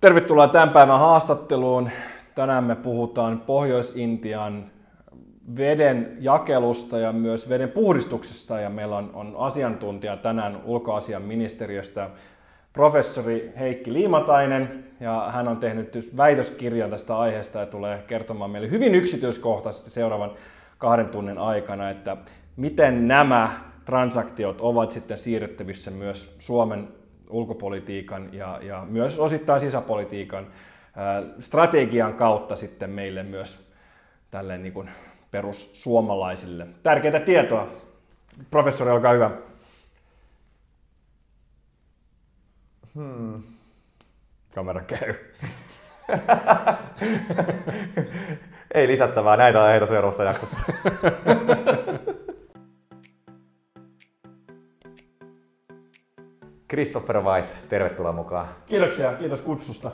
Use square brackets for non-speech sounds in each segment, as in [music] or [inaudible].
Tervetuloa tämän päivän haastatteluun. Tänään me puhutaan Pohjois-Intian veden jakelusta ja myös veden puhdistuksesta. Ja meillä on, on asiantuntija tänään ulkoasian ministeriöstä, professori Heikki Liimatainen. Ja hän on tehnyt väitöskirjan tästä aiheesta ja tulee kertomaan meille hyvin yksityiskohtaisesti seuraavan kahden tunnin aikana, että miten nämä transaktiot ovat sitten siirrettävissä myös Suomen ulkopolitiikan ja, ja myös osittain sisäpolitiikan strategian kautta sitten meille myös tälle niin kuin perussuomalaisille. Tärkeää tietoa. Professori, olkaa hyvä. Hmm. Kamera käy. [laughs] Ei lisättävää, näitä aiheita seuraavassa jaksossa. [laughs] Christopher Weiss, tervetuloa mukaan. Kiitoksia, kiitos kutsusta.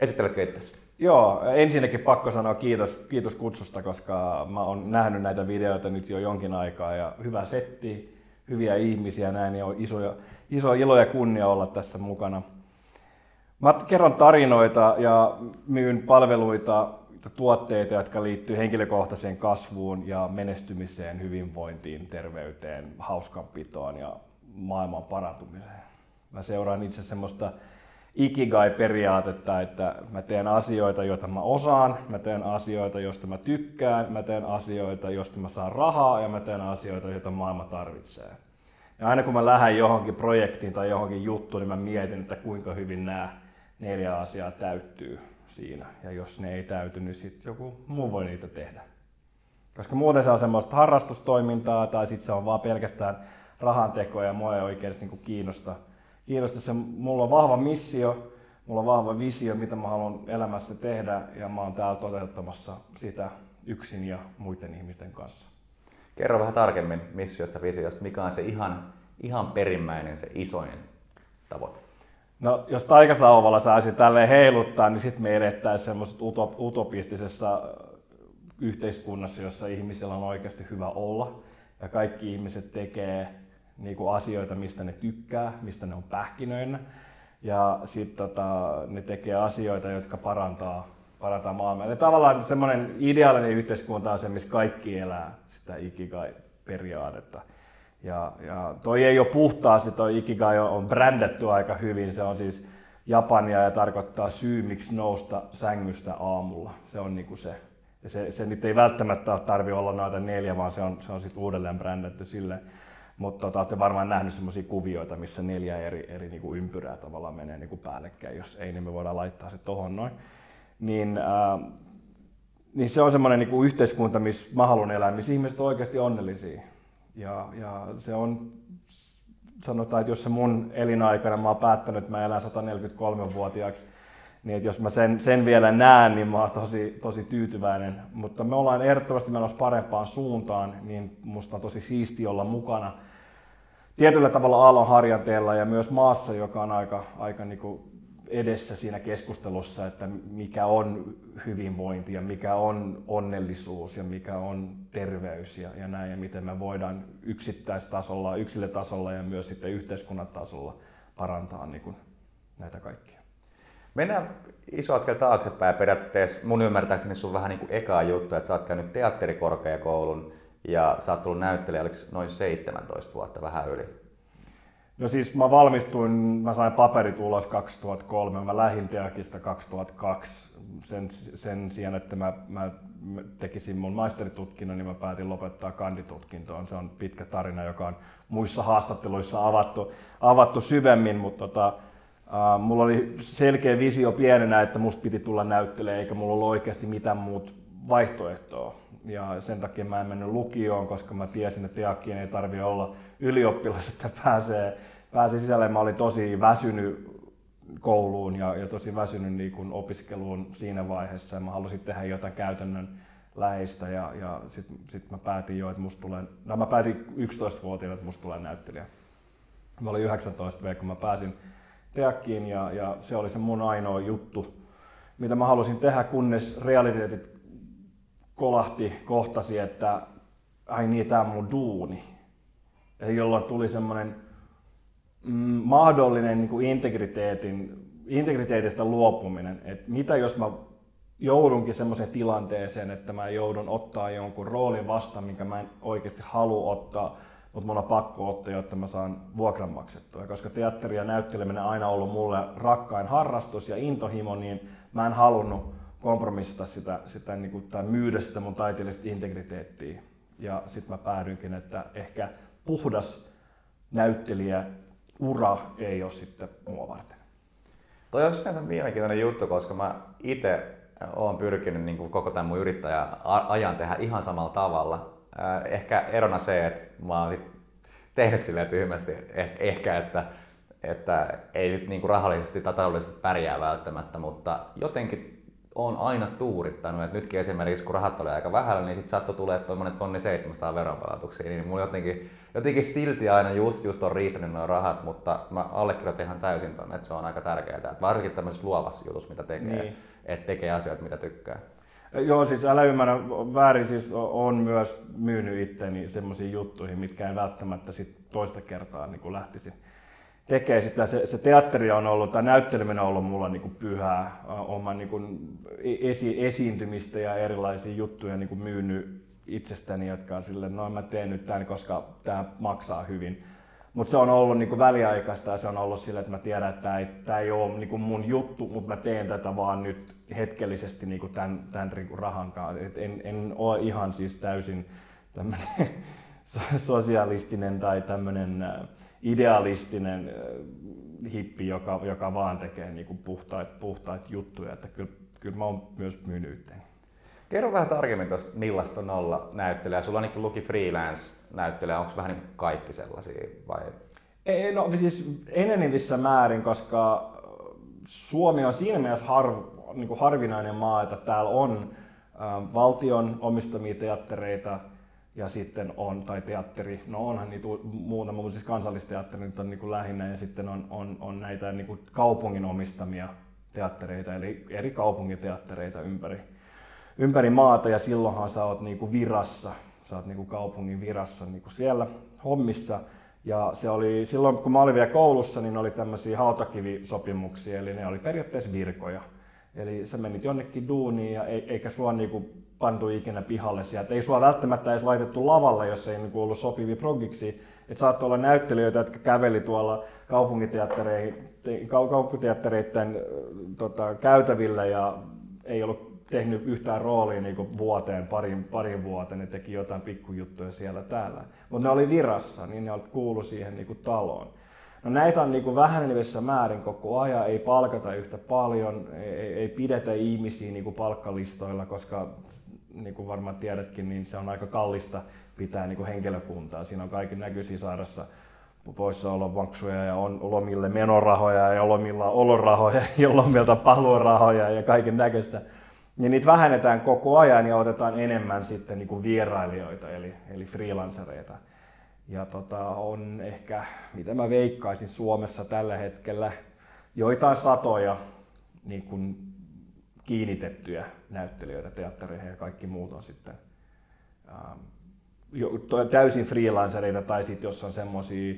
Esitteletkö itsesi? Joo, ensinnäkin pakko sanoa kiitos, kiitos kutsusta, koska mä oon nähnyt näitä videoita nyt jo jonkin aikaa ja hyvä setti, hyviä ihmisiä näin, niin on iso, iso ilo ja kunnia olla tässä mukana. Mä kerron tarinoita ja myyn palveluita, tuotteita, jotka liittyy henkilökohtaiseen kasvuun ja menestymiseen, hyvinvointiin, terveyteen, hauskanpitoon ja maailman parantumiseen. Mä seuraan itse semmoista ikigai-periaatetta, että mä teen asioita, joita mä osaan, mä teen asioita, joista mä tykkään, mä teen asioita, joista mä saan rahaa ja mä teen asioita, joita maailma tarvitsee. Ja aina kun mä lähden johonkin projektiin tai johonkin juttuun, niin mä mietin, että kuinka hyvin nämä neljä asiaa täyttyy siinä. Ja jos ne ei täyty, niin sitten joku muu voi niitä tehdä. Koska muuten se on semmoista harrastustoimintaa tai sitten se on vaan pelkästään rahantekoa ja mua ei oikeasti niin kiinnosta kiinnosta se, mulla on vahva missio, mulla on vahva visio, mitä mä haluan elämässä tehdä ja mä oon täällä toteuttamassa sitä yksin ja muiden ihmisten kanssa. Kerro vähän tarkemmin missiosta, visiosta, mikä on se ihan, ihan perimmäinen, se isoin tavoite? No, jos taikasauvalla saisi tälleen heiluttaa, niin sitten me edettäisiin semmoisessa utopistisessa yhteiskunnassa, jossa ihmisillä on oikeasti hyvä olla ja kaikki ihmiset tekee niin kuin asioita, mistä ne tykkää, mistä ne on pähkinöinä. Ja sitten tota, ne tekee asioita, jotka parantaa, parantaa maailmaa. Eli tavallaan semmoinen ideaalinen yhteiskunta on se, missä kaikki elää sitä ikigai-periaatetta. Ja, ja toi ei ole puhtaasti, toi ikigai on, brändätty aika hyvin. Se on siis Japania ja tarkoittaa syy, miksi nousta sängystä aamulla. Se on niinku se. Ja se, se nyt ei välttämättä tarvi olla noita neljä, vaan se on, se on sitten uudelleen brändätty silleen. Mutta tota, olette varmaan nähnyt sellaisia kuvioita, missä neljä eri, eri niin kuin ympyrää tavallaan menee niin kuin päällekkäin. Jos ei, niin me voidaan laittaa se tohon noin. Niin, äh, niin se on semmoinen niin kuin yhteiskunta, missä mä haluan elää, missä ihmiset on oikeasti onnellisia. Ja, ja se on, sanotaan, että jos se mun elinaikana mä oon päättänyt, että mä elän 143-vuotiaaksi, niin että jos mä sen, sen vielä näen, niin mä oon tosi, tosi tyytyväinen. Mutta me ollaan ehdottomasti menossa parempaan suuntaan, niin musta on tosi siisti olla mukana tietyllä tavalla aallon harjanteella ja myös maassa, joka on aika, aika niin kuin edessä siinä keskustelussa, että mikä on hyvinvointi ja mikä on onnellisuus ja mikä on terveys ja, ja näin ja miten me voidaan yksittäistasolla, yksilötasolla ja myös sitten yhteiskunnan tasolla parantaa niin kuin näitä kaikkia. Mennään iso askel taaksepäin. Periaatteessa mun ymmärtääkseni sun vähän niin kuin eka juttu, että sä oot käynyt teatterikorkeakoulun ja sä oot tullut näyttelijä, oliko noin 17 vuotta, vähän yli? No siis mä valmistuin, mä sain paperit ulos 2003, mä lähdin Teakista 2002. Sen, sen sijaan, että mä, mä tekisin mun maisteritutkinnon, niin mä päätin lopettaa kanditutkintoon. Se on pitkä tarina, joka on muissa haastatteluissa avattu, avattu syvemmin, mutta tota, Uh, mulla oli selkeä visio pienenä, että musta piti tulla näyttelemään, eikä mulla ollut oikeasti mitään muut vaihtoehtoa. Ja sen takia mä en mennyt lukioon, koska mä tiesin, että Teakkien ei tarvi olla ylioppilas, että pääsee, pääsee sisälle. Mä olin tosi väsynyt kouluun ja, ja tosi väsynyt niin kuin opiskeluun siinä vaiheessa. Mä halusin tehdä jotain käytännön läheistä ja, ja sitten sit mä päätin jo, että musta tulee, no mä päätin 11-vuotiaana, että musta tulee näyttelijä. Mä olin 19 V, kun mä pääsin teakkiin ja, ja se oli se mun ainoa juttu, mitä mä halusin tehdä, kunnes realiteetit kolahti, kohtasi, että ai niin, tämä on mun duuni. Jolloin tuli semmoinen mm, mahdollinen niin kuin integriteetin integriteetistä luopuminen, että mitä jos mä joudunkin semmoiseen tilanteeseen, että mä joudun ottaa jonkun roolin vastaan, minkä mä en oikeasti halua ottaa, mutta mun on pakko ottaa, jotta mä saan vuokran maksettua. Koska teatteri ja näytteleminen on aina ollut mulle rakkain harrastus ja intohimo, niin mä en halunnut kompromissata sitä, sitä niin kuin, tai myydä sitä mun taiteellista integriteettiä. Ja sitten mä päädyinkin, että ehkä puhdas näyttelijä ura ei ole sitten mua varten. Toi on sinänsä mielenkiintoinen juttu, koska mä itse olen pyrkinyt niin koko tämän mun yrittäjäajan tehdä ihan samalla tavalla. Ehkä erona se, että mä oon sit tehnyt silleen tyhmästi eh, ehkä, että, että ei sit niin kuin rahallisesti tai taloudellisesti pärjää välttämättä, mutta jotenkin on aina tuurittanut, että nytkin esimerkiksi kun rahat oli aika vähällä, niin sitten saattoi tulee tuommoinen tonni 700 veronpalautuksia, niin mulla jotenkin, jotenkin silti aina just, just on riittänyt nuo rahat, mutta mä allekirjoitan ihan täysin ton, että se on aika tärkeää, että varsinkin tämmöisessä luovassa jutussa, mitä tekee, niin. että tekee asioita, mitä tykkää. Joo, siis älä ymmärrä väärin, siis on myös myynyt itteni semmoisiin juttuihin, mitkä en välttämättä sit toista kertaa niin lähtisi tekee sitä. Se, se teatteri on ollut, tai näytteleminen on ollut mulla niin kuin pyhää. Oma niin kuin esi, esiintymistä ja erilaisia juttuja niin kuin myynyt itsestäni, jotka on silleen, no mä teen nyt tämän, koska tämä maksaa hyvin. Mutta se on ollut niin kuin väliaikaista ja se on ollut sillä, että mä tiedän, että tämä ei, ei ole niin kuin mun juttu, mutta mä teen tätä vaan nyt hetkellisesti niin kuin tämän, tämän niin rahan kanssa. Et en, en ole ihan siis täysin tämmöinen [laughs] sosialistinen tai tämmöinen idealistinen hippi, joka, joka vaan tekee niin kuin puhtait, puhtait juttuja. Että kyllä, kyllä mä oon myös myynyt yhteen. Kerro vähän tarkemmin tuosta millaista nolla näyttelijä. Sulla ainakin luki freelance-näyttelijä. Onko vähän niin kaikki sellaisia vai? Ei, no siis enenevissä määrin, koska Suomi on siinä mielessä harv, niin kuin harvinainen maa, että täällä on valtion omistamia teattereita, ja sitten on, tai teatteri, no onhan niitä muuta, mutta siis kansallisteatteri nyt on niin kuin lähinnä, ja sitten on, on, on näitä niin kuin kaupungin omistamia teattereita, eli eri kaupungiteattereita ympäri, ympäri maata, ja silloinhan sä oot niin kuin virassa, sä oot niin kuin kaupungin virassa niin kuin siellä hommissa, ja se oli, silloin kun mä olin vielä koulussa, niin oli tämmöisiä hautakivisopimuksia, eli ne oli periaatteessa virkoja. Eli sä menit jonnekin duuniin ja eikä sua niinku pantu ikinä pihalle sieltä. Ei sua välttämättä edes laitettu lavalle, jos ei niinku ollut sopivi progiksi. Että saattoi olla näyttelijöitä, jotka käveli tuolla kaupunkiteattereiden tota, käytävillä ja ei ollut tehnyt yhtään roolia niin vuoteen, parin, parin vuoteen, ne teki jotain pikkujuttuja siellä täällä. Mutta ne oli virassa, niin ne kuulu siihen niin taloon. No näitä on niin vähenevissä määrin koko ajan, ei palkata yhtä paljon, ei, ei pidetä ihmisiä niin palkkalistoilla, koska niin kuin varmaan tiedätkin, niin se on aika kallista pitää niin kuin henkilökuntaa. Siinä on kaikki näköisiä sairassa poissaolomaksuja ja on lomille menorahoja ja lomilla olorahoja [laughs] ja lomilta paluurahoja ja kaiken näköistä. Ja niitä vähennetään koko ajan ja otetaan enemmän sitten niin kuin vierailijoita eli, eli freelancereita. Ja tota, on ehkä, mitä mä veikkaisin Suomessa tällä hetkellä, joitain satoja niin kuin kiinnitettyjä näyttelijöitä teattereihin ja kaikki muut on sitten ähm, jo, täysin freelancereita tai sitten jos on semmoisia,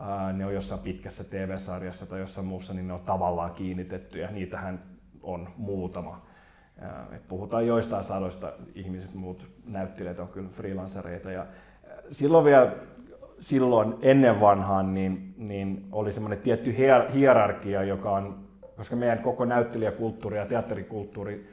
äh, ne on jossain pitkässä TV-sarjassa tai jossain muussa, niin ne on tavallaan kiinnitettyjä. Niitähän on muutama. Äh, et puhutaan joistain sadoista ihmiset, muut näyttelijät on kyllä freelancereita. Ja äh, silloin vielä silloin ennen vanhaan niin, niin oli semmoinen tietty hierarkia, joka on, koska meidän koko näyttelijäkulttuuri ja teatterikulttuuri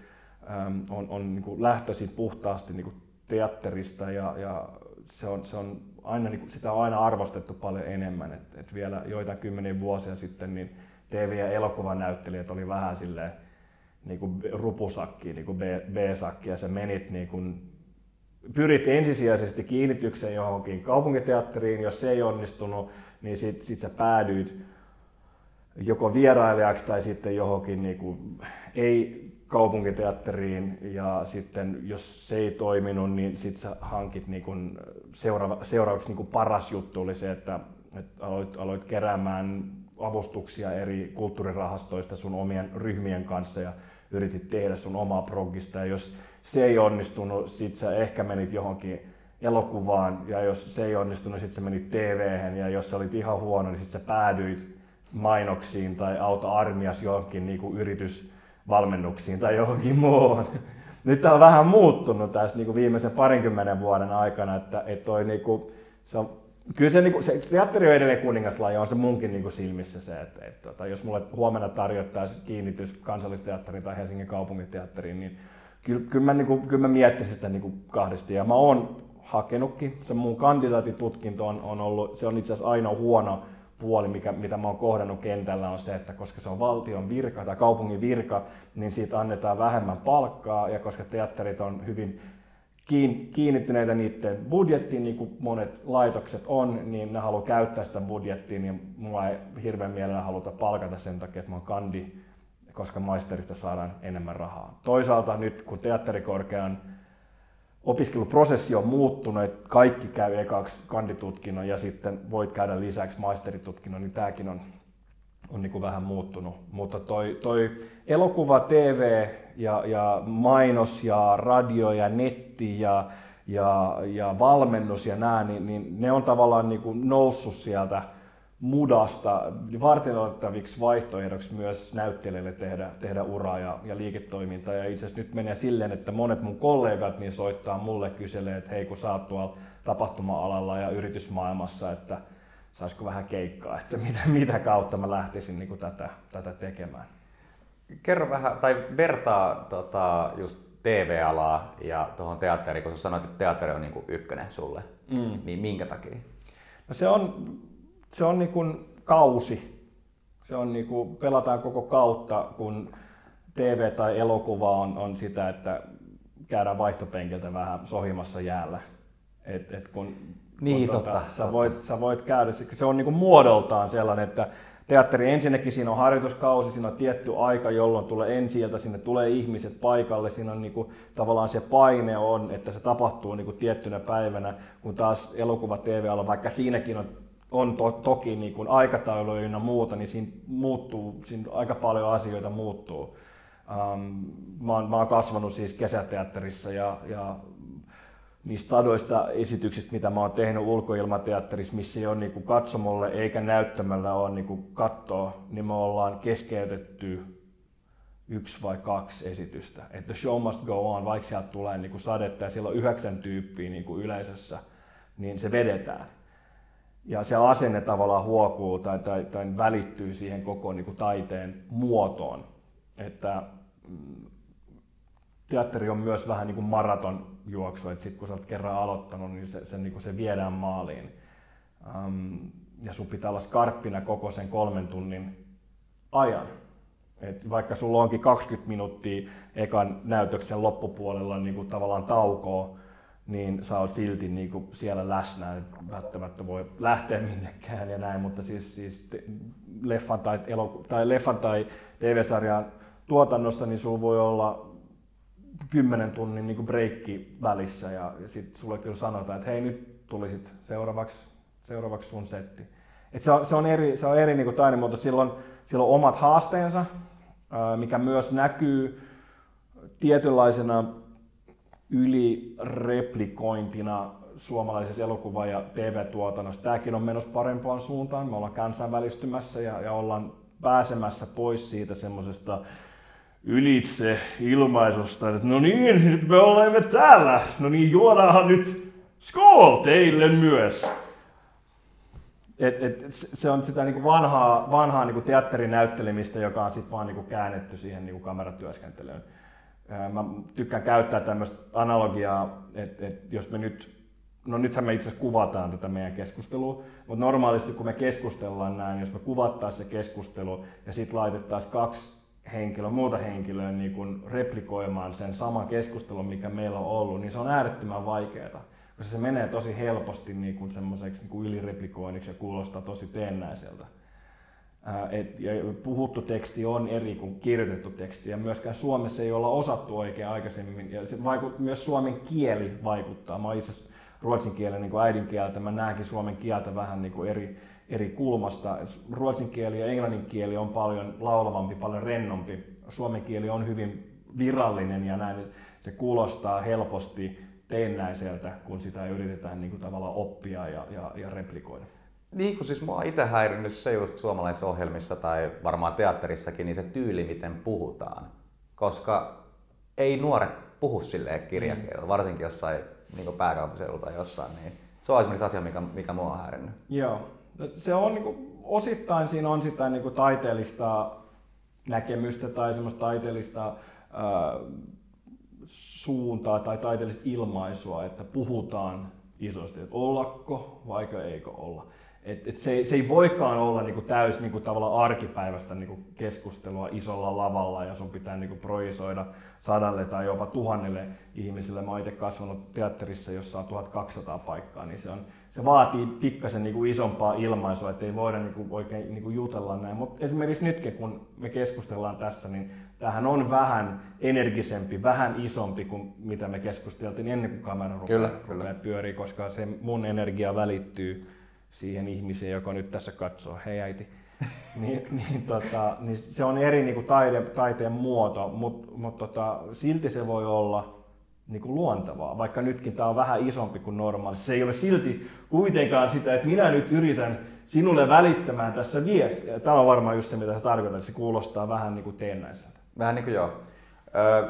äm, on, on niin kuin lähtöisin puhtaasti niin kuin teatterista ja, ja se on, se on aina, niin kuin, sitä on aina arvostettu paljon enemmän. Et, et vielä joitain kymmeniä vuosia sitten niin TV- ja elokuvanäyttelijät oli vähän silleen niin kuin rupusakki, niin kuin B-sakki ja se menit niin kuin pyrit ensisijaisesti kiinnitykseen johonkin kaupunginteatteriin, jos se ei onnistunut, niin sitten sit sä päädyit joko vierailijaksi tai sitten johonkin niin kuin, ei kaupunkiteatteriin ja sitten jos se ei toiminut, niin sitten sä hankit niin kuin, seuraava, seuraavaksi niin kuin paras juttu oli se, että, että aloit, aloit keräämään avustuksia eri kulttuurirahastoista sun omien ryhmien kanssa ja yritit tehdä sun omaa progista. Ja jos se ei onnistunut, sit sä ehkä menit johonkin elokuvaan ja jos se ei onnistunut, sit sä menit tv ja jos sä olit ihan huono, niin sit sä päädyit mainoksiin tai auta armias johonkin niin kuin yritysvalmennuksiin tai johonkin muuhun. [laughs] Nyt tämä on vähän muuttunut tässä niin kuin viimeisen parinkymmenen vuoden aikana, että, että toi, niin kuin, se on Kyllä se, niin kuin, se teatteri on edelleen kuningaslaji, on se munkin niin kuin silmissä se, että, että, että jos mulle huomenna tarjottaisiin kiinnitys kansallisteatteriin tai Helsingin kaupunginteatteriin, niin kyllä, kyllä, mä, niin kuin, kyllä mä miettisin sitä niin kuin kahdesti. Ja mä oon hakenutkin, se mun kandidaatitutkinto on, on ollut, se on itse asiassa ainoa huono puoli, mikä, mitä mä oon kohdannut kentällä, on se, että koska se on valtion virka tai kaupungin virka, niin siitä annetaan vähemmän palkkaa, ja koska teatterit on hyvin kiinnittyneitä niiden budjettiin, niin kuin monet laitokset on, niin ne haluaa käyttää sitä budjettia, niin mulla ei hirveän mielellä haluta palkata sen takia, että mä oon kandi, koska maisterista saadaan enemmän rahaa. Toisaalta nyt, kun teatterikorkean opiskeluprosessi on muuttunut, että kaikki käy ekaksi kanditutkinnon ja sitten voit käydä lisäksi maisteritutkinnon, niin tämäkin on, on niin kuin vähän muuttunut. Mutta toi, toi elokuva, TV ja, ja mainos ja radio ja netti ja, ja, ja valmennus ja nämä, niin, niin ne on tavallaan niin kuin noussut sieltä mudasta varten otettaviksi vaihtoehdoksi myös näyttelijöille tehdä, tehdä uraa ja, ja liiketoimintaa. Ja itse asiassa nyt menee silleen, että monet mun kollegat niin soittaa mulle kyselee, että hei kun sä oot tuolla tapahtuma-alalla ja yritysmaailmassa, että saisiko vähän keikkaa, että mitä, mitä kautta mä lähtisin niin kuin tätä, tätä tekemään. Kerro vähän, tai vertaa tota, just TV-alaa ja tuohon teatteriin, kun sä sanoit, että teatteri on niin kuin ykkönen sulle, mm. niin minkä takia? No se on se on niin kuin kausi. Se on niin kuin, pelataan koko kautta, kun TV tai elokuva on, on sitä, että käydään vaihtopenkiltä vähän sohimassa jäällä. Et, et kun, niin, kun totta, tuota, sä, voit, sä voit käydä, se on niin kuin muodoltaan sellainen, että teatteri ensinnäkin siinä on harjoituskausi, siinä on tietty aika, jolloin tulee ensi sinne tulee ihmiset paikalle, siinä on niin kuin, tavallaan se paine on, että se tapahtuu niin kuin tiettynä päivänä, kun taas elokuva tv on vaikka siinäkin on on to, toki niin kuin aikatauluja ja muuta, niin siinä muuttuu, siinä aika paljon asioita muuttuu. Um, mä, oon, mä oon kasvanut siis kesäteatterissa ja, ja niistä sadoista esityksistä, mitä mä oon tehnyt ulkoilmateatterissa, missä ei ole niin kuin katsomolle eikä näyttämällä ole niin kuin kattoa, niin me ollaan keskeytetty yksi vai kaksi esitystä. Että show must go on, vaikka sieltä tulee niin kuin sadetta ja siellä on yhdeksän tyyppiä niin kuin yleisössä, niin se vedetään ja se asenne tavallaan huokuu tai, tai, tai välittyy siihen koko niin kuin taiteen muotoon. Että mm, teatteri on myös vähän niin kuin maratonjuoksu, että sit kun sä oot kerran aloittanut, niin se, se, niin kuin se viedään maaliin. Um, ja sun pitää olla skarppina koko sen kolmen tunnin ajan. Et vaikka sulla onkin 20 minuuttia ekan näytöksen loppupuolella niin kuin tavallaan taukoa, niin sä oot silti niin kuin siellä läsnä, et välttämättä voi lähteä minnekään ja näin, mutta siis, siis te, leffan, tai, eloku- tai leffan tai TV-sarjan tuotannossa, niin sulla voi olla kymmenen tunnin niin breikki välissä ja, ja sitten sulle kyllä sanotaan, että hei nyt tulisit seuraavaksi, seuraavaksi sun setti. Et se, on, se on eri, se on eri niin taidemuoto, silloin, silloin omat haasteensa, mikä myös näkyy tietynlaisena ylireplikointina suomalaisessa elokuva- ja TV-tuotannossa. Tämäkin on menossa parempaan suuntaan. Me ollaan kansainvälistymässä ja, ja ollaan pääsemässä pois siitä semmoisesta ylitse ilmaisusta, että no niin, nyt me olemme täällä. No niin, juodaanhan nyt skol teille myös. Et, et, se on sitä niinku vanhaa, vanhaa niinku teatterinäyttelemistä, joka on sitten vaan niinku käännetty siihen niinku kameratyöskentelyyn mä tykkään käyttää tämmöistä analogiaa, että, että jos me nyt, no nythän me itse asiassa kuvataan tätä meidän keskustelua, mutta normaalisti kun me keskustellaan näin, jos me kuvattaisiin se keskustelu ja sitten laitettaisiin kaksi henkilöä, muuta henkilöä niin kun replikoimaan sen saman keskustelun, mikä meillä on ollut, niin se on äärettömän vaikeaa, koska se menee tosi helposti niin kuin semmoiseksi niin kuin ylireplikoinniksi ja kuulostaa tosi teennäiseltä. Et, ja puhuttu teksti on eri kuin kirjoitettu teksti ja myöskään Suomessa ei olla osattu oikein aikaisemmin. Ja se vaikut, myös suomen kieli vaikuttaa. Mä itse ruotsin kielen niin äidinkieltä, mä näenkin suomen kieltä vähän niin kuin eri, eri kulmasta. Ruotsin kieli ja englannin kieli on paljon laulavampi, paljon rennompi. Suomen kieli on hyvin virallinen ja näin se kuulostaa helposti teennäiseltä, kun sitä yritetään niin kuin tavallaan oppia ja, ja, ja replikoida. Niin kuin siis mua itse häirinnyt se just suomalaisissa ohjelmissa tai varmaan teatterissakin, niin se tyyli, miten puhutaan. Koska ei nuoret puhu silleen kirjakielellä, mm. varsinkin jossain niin pääkaupunkiseudulla tai jossain. Niin se on esimerkiksi asia, mikä, mikä mua on häirinnyt. Joo. Se on niin kuin, osittain siinä on sitä niin kuin taiteellista näkemystä tai semmoista taiteellista ää, suuntaa tai taiteellista ilmaisua, että puhutaan isosti, että ollako vai eikö olla. Et, et se, se ei voikaan olla niinku täys niinku tavallaan arkipäivästä niinku keskustelua isolla lavalla ja sun pitää niinku projisoida sadalle tai jopa tuhannelle ihmiselle. Mä oon itse kasvanut teatterissa, jossa on 1200 paikkaa, niin se, on, se vaatii pikkasen niinku isompaa ilmaisua, että ei voida niinku oikein niinku jutella näin. Mutta esimerkiksi nytkin, kun me keskustellaan tässä, niin tämähän on vähän energisempi, vähän isompi kuin mitä me keskusteltiin ennen kuin kamera rupeaa, rupeaa pyörii, koska se mun energia välittyy siihen ihmiseen, joka nyt tässä katsoo, hei äiti, [laughs] niin, niin, tota, niin se on eri niin kuin taide, taiteen muoto, mutta mut tota, silti se voi olla niin kuin luontevaa, vaikka nytkin tämä on vähän isompi kuin normaali. Se ei ole silti kuitenkaan sitä, että minä nyt yritän sinulle välittämään tässä viestiä. Tämä on varmaan just se, mitä se tarkoittaa, että se kuulostaa vähän niin kuin teennäiseltä. Vähän niin kuin joo.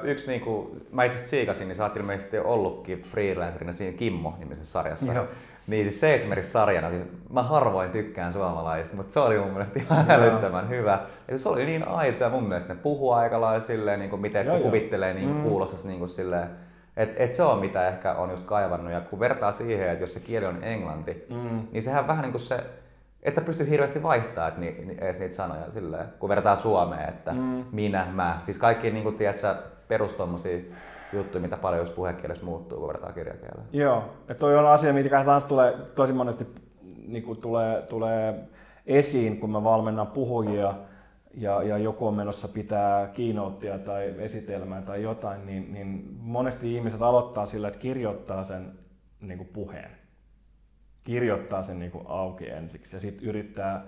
yksi niin kuin, mä itse asiassa siikasin, niin sä oot ilmeisesti ollutkin freelancerina siinä Kimmo-nimisessä sarjassa. Joo. Niin siis se esimerkiksi sarjana, siis mä harvoin tykkään suomalaisista, mutta se oli mun mielestä ihan älyttömän hyvä. Ja se oli niin aito ja mun mielestä ne puhuu aika lailla silleen, niin kuin miten joo, kuvittelee niin mm. kuulostas niin kuin silleen, et, et se on mitä ehkä on just kaivannut. Ja kun vertaa siihen, että jos se kieli on englanti, mm. niin sehän vähän niin kuin se, et sä pysty hirveästi vaihtaa et ni, ni, edes niitä sanoja silleen, kun vertaa Suomeen, että mm. minä, mä. Siis kaikki niin kuin, tiedät, perus juttuja, mitä paljon just puhekielessä muuttuu, kun vertaa kirjakieleen. Joo, että toi on asia, mikä taas tulee tosi monesti niin kuin tulee, tulee esiin, kun mä valmennan puhujia ja, ja joku on menossa pitää keynotea tai esitelmää tai jotain, niin, niin monesti ihmiset aloittaa sillä, että kirjoittaa sen niin kuin puheen. Kirjoittaa sen niin kuin auki ensiksi ja sitten yrittää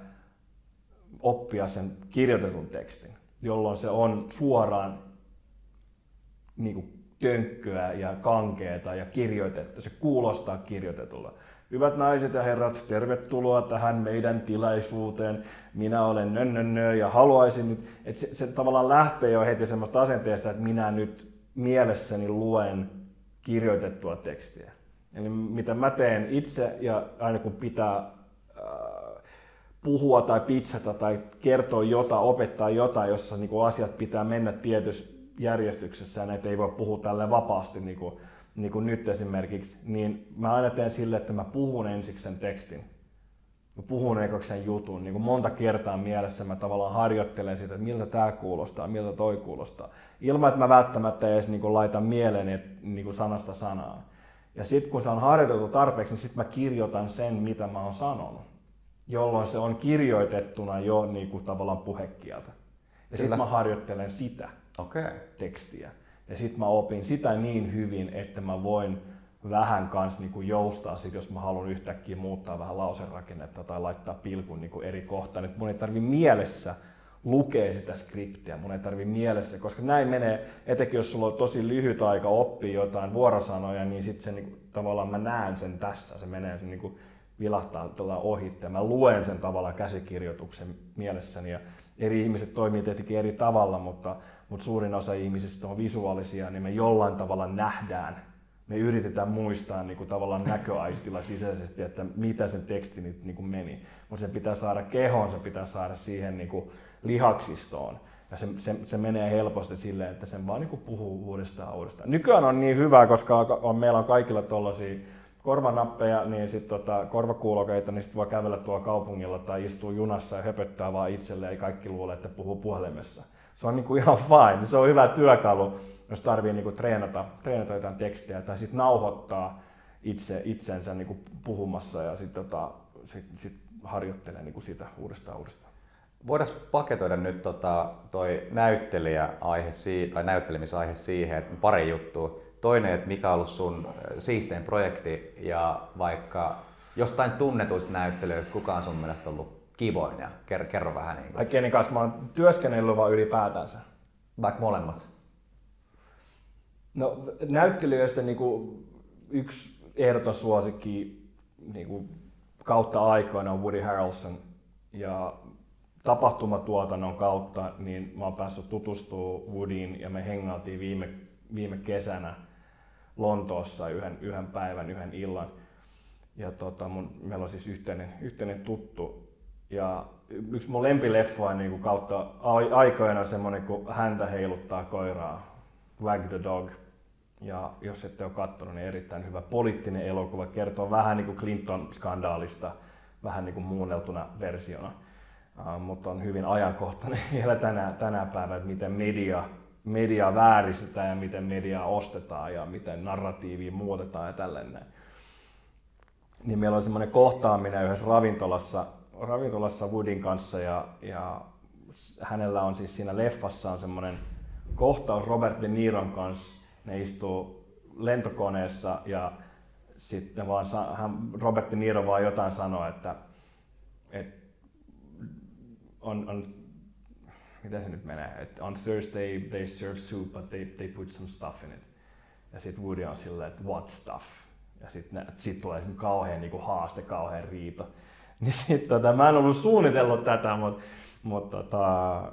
oppia sen kirjoitetun tekstin, jolloin se on suoraan niin kuin tönkköä ja kankeeta ja kirjoitettu. Se kuulostaa kirjoitetulla. Hyvät naiset ja herrat, tervetuloa tähän meidän tilaisuuteen. Minä olen nönnönnö ja haluaisin nyt, että se, se tavallaan lähtee jo heti semmoista asenteesta, että minä nyt mielessäni luen kirjoitettua tekstiä. Eli mitä mä teen itse ja aina kun pitää äh, puhua tai pitsata tai kertoa jotain, opettaa jotain, jossa niin asiat pitää mennä tietysti järjestyksessä näitä ei voi puhua tälle vapaasti niin kuin, niin kuin nyt esimerkiksi, niin mä aina teen sille, että mä puhun ensiksi sen tekstin. Mä puhun ekaksi sen jutun. Niin kuin monta kertaa mielessä mä tavallaan harjoittelen sitä, että miltä tämä kuulostaa, miltä toi kuulostaa. Ilman, että mä välttämättä edes niin kuin laitan mieleen niin kuin sanasta sanaa. Ja sitten kun se on harjoiteltu tarpeeksi, niin sitten mä kirjoitan sen, mitä mä oon sanonut. Jolloin se on kirjoitettuna jo niin kuin tavallaan puhekieltä. Ja sitten mä harjoittelen sitä okay. tekstiä. Ja sitten mä opin sitä niin hyvin, että mä voin vähän kans niinku joustaa sit, jos mä haluan yhtäkkiä muuttaa vähän lauserakennetta tai laittaa pilkun niinku eri kohtaan. Et mun ei tarvi mielessä lukea sitä skriptiä, mun ei tarvi mielessä, koska näin menee, etenkin jos sulla on tosi lyhyt aika oppia jotain vuorosanoja, niin sitten se niinku, tavallaan mä näen sen tässä, se menee se niinku, vilahtaa tuolla ohi. Mä luen sen tavallaan käsikirjoituksen mielessäni ja eri ihmiset toimii tietenkin eri tavalla, mutta mutta suurin osa ihmisistä on visuaalisia, niin me jollain tavalla nähdään. Me yritetään muistaa niin kuin tavallaan näköaistilla sisäisesti, että mitä sen teksti nyt niin kuin meni. Mutta se pitää saada kehoon, se pitää saada siihen niin kuin lihaksistoon. Ja se, se, se, menee helposti silleen, että sen vaan niin kuin puhuu uudestaan uudestaan. Nykyään on niin hyvä, koska on, meillä on kaikilla tuollaisia korvanappeja, niin sitten tota, korvakuulokeita, niin sitten voi kävellä tuolla kaupungilla tai istua junassa ja höpöttää vaan itselleen ja kaikki luulee, että puhuu puhelimessa se on niin kuin ihan fine. Se on hyvä työkalu, jos tarvii niin kuin treenata, treenata jotain tekstiä tai sitten nauhoittaa itse, itsensä niin kuin puhumassa ja sitten tota, sit, sit harjoittelee niin kuin sitä uudestaan uudestaan. Voitaisiin paketoida nyt tota, toi näyttelijäaihe tai näyttelemisaihe siihen, että pari juttua. Toinen, että mikä on ollut sun siistein projekti ja vaikka jostain tunnetuista näyttelijöistä, kuka on sun mielestä ollut kivoin ja kerro, kerro vähän niin kuin. Kenen kanssa mä oon työskennellyt vaan ylipäätänsä? Vaikka molemmat. No näyttelijöistä niin kuin yksi ehdoton suosikki niin kuin kautta aikoina on Woody Harrelson ja tapahtumatuotannon kautta niin mä oon päässyt tutustumaan Woodyin ja me hengailtiin viime, viime kesänä Lontoossa yhden, yhden päivän, yhden illan. Ja tota, mun, meillä on siis yhteinen, yhteinen tuttu. Ja yksi mun lempileffa on niin kautta aikoina semmoinen, kun häntä heiluttaa koiraa, Wag the Dog. Ja jos ette ole katsonut, niin erittäin hyvä poliittinen elokuva. Kertoo vähän niin kuin Clinton-skandaalista, vähän niin kuin muunneltuna versiona. Uh, mutta on hyvin ajankohtainen [laughs] vielä tänä, tänä päivänä, että miten media, media vääristetään ja miten mediaa ostetaan ja miten narratiivia muutetaan ja tällainen. Niin meillä on semmoinen kohtaaminen yhdessä ravintolassa, ravintolassa Woodin kanssa ja, ja hänellä on siis siinä leffassa on semmoinen kohtaus Robert De Niron kanssa. Ne istuu lentokoneessa ja sitten vaan hän, Robert De Niro vaan jotain sanoo, että, että on, on mitä se nyt menee, että on Thursday they serve soup but they, they put some stuff in it. Ja sitten Woody on silleen, että what stuff? Ja sitten sit tulee kauhean niinku haaste, kauhean riita. [laughs] Niin sit, tota, mä en ollut suunnitellut tätä, mutta mut, tota,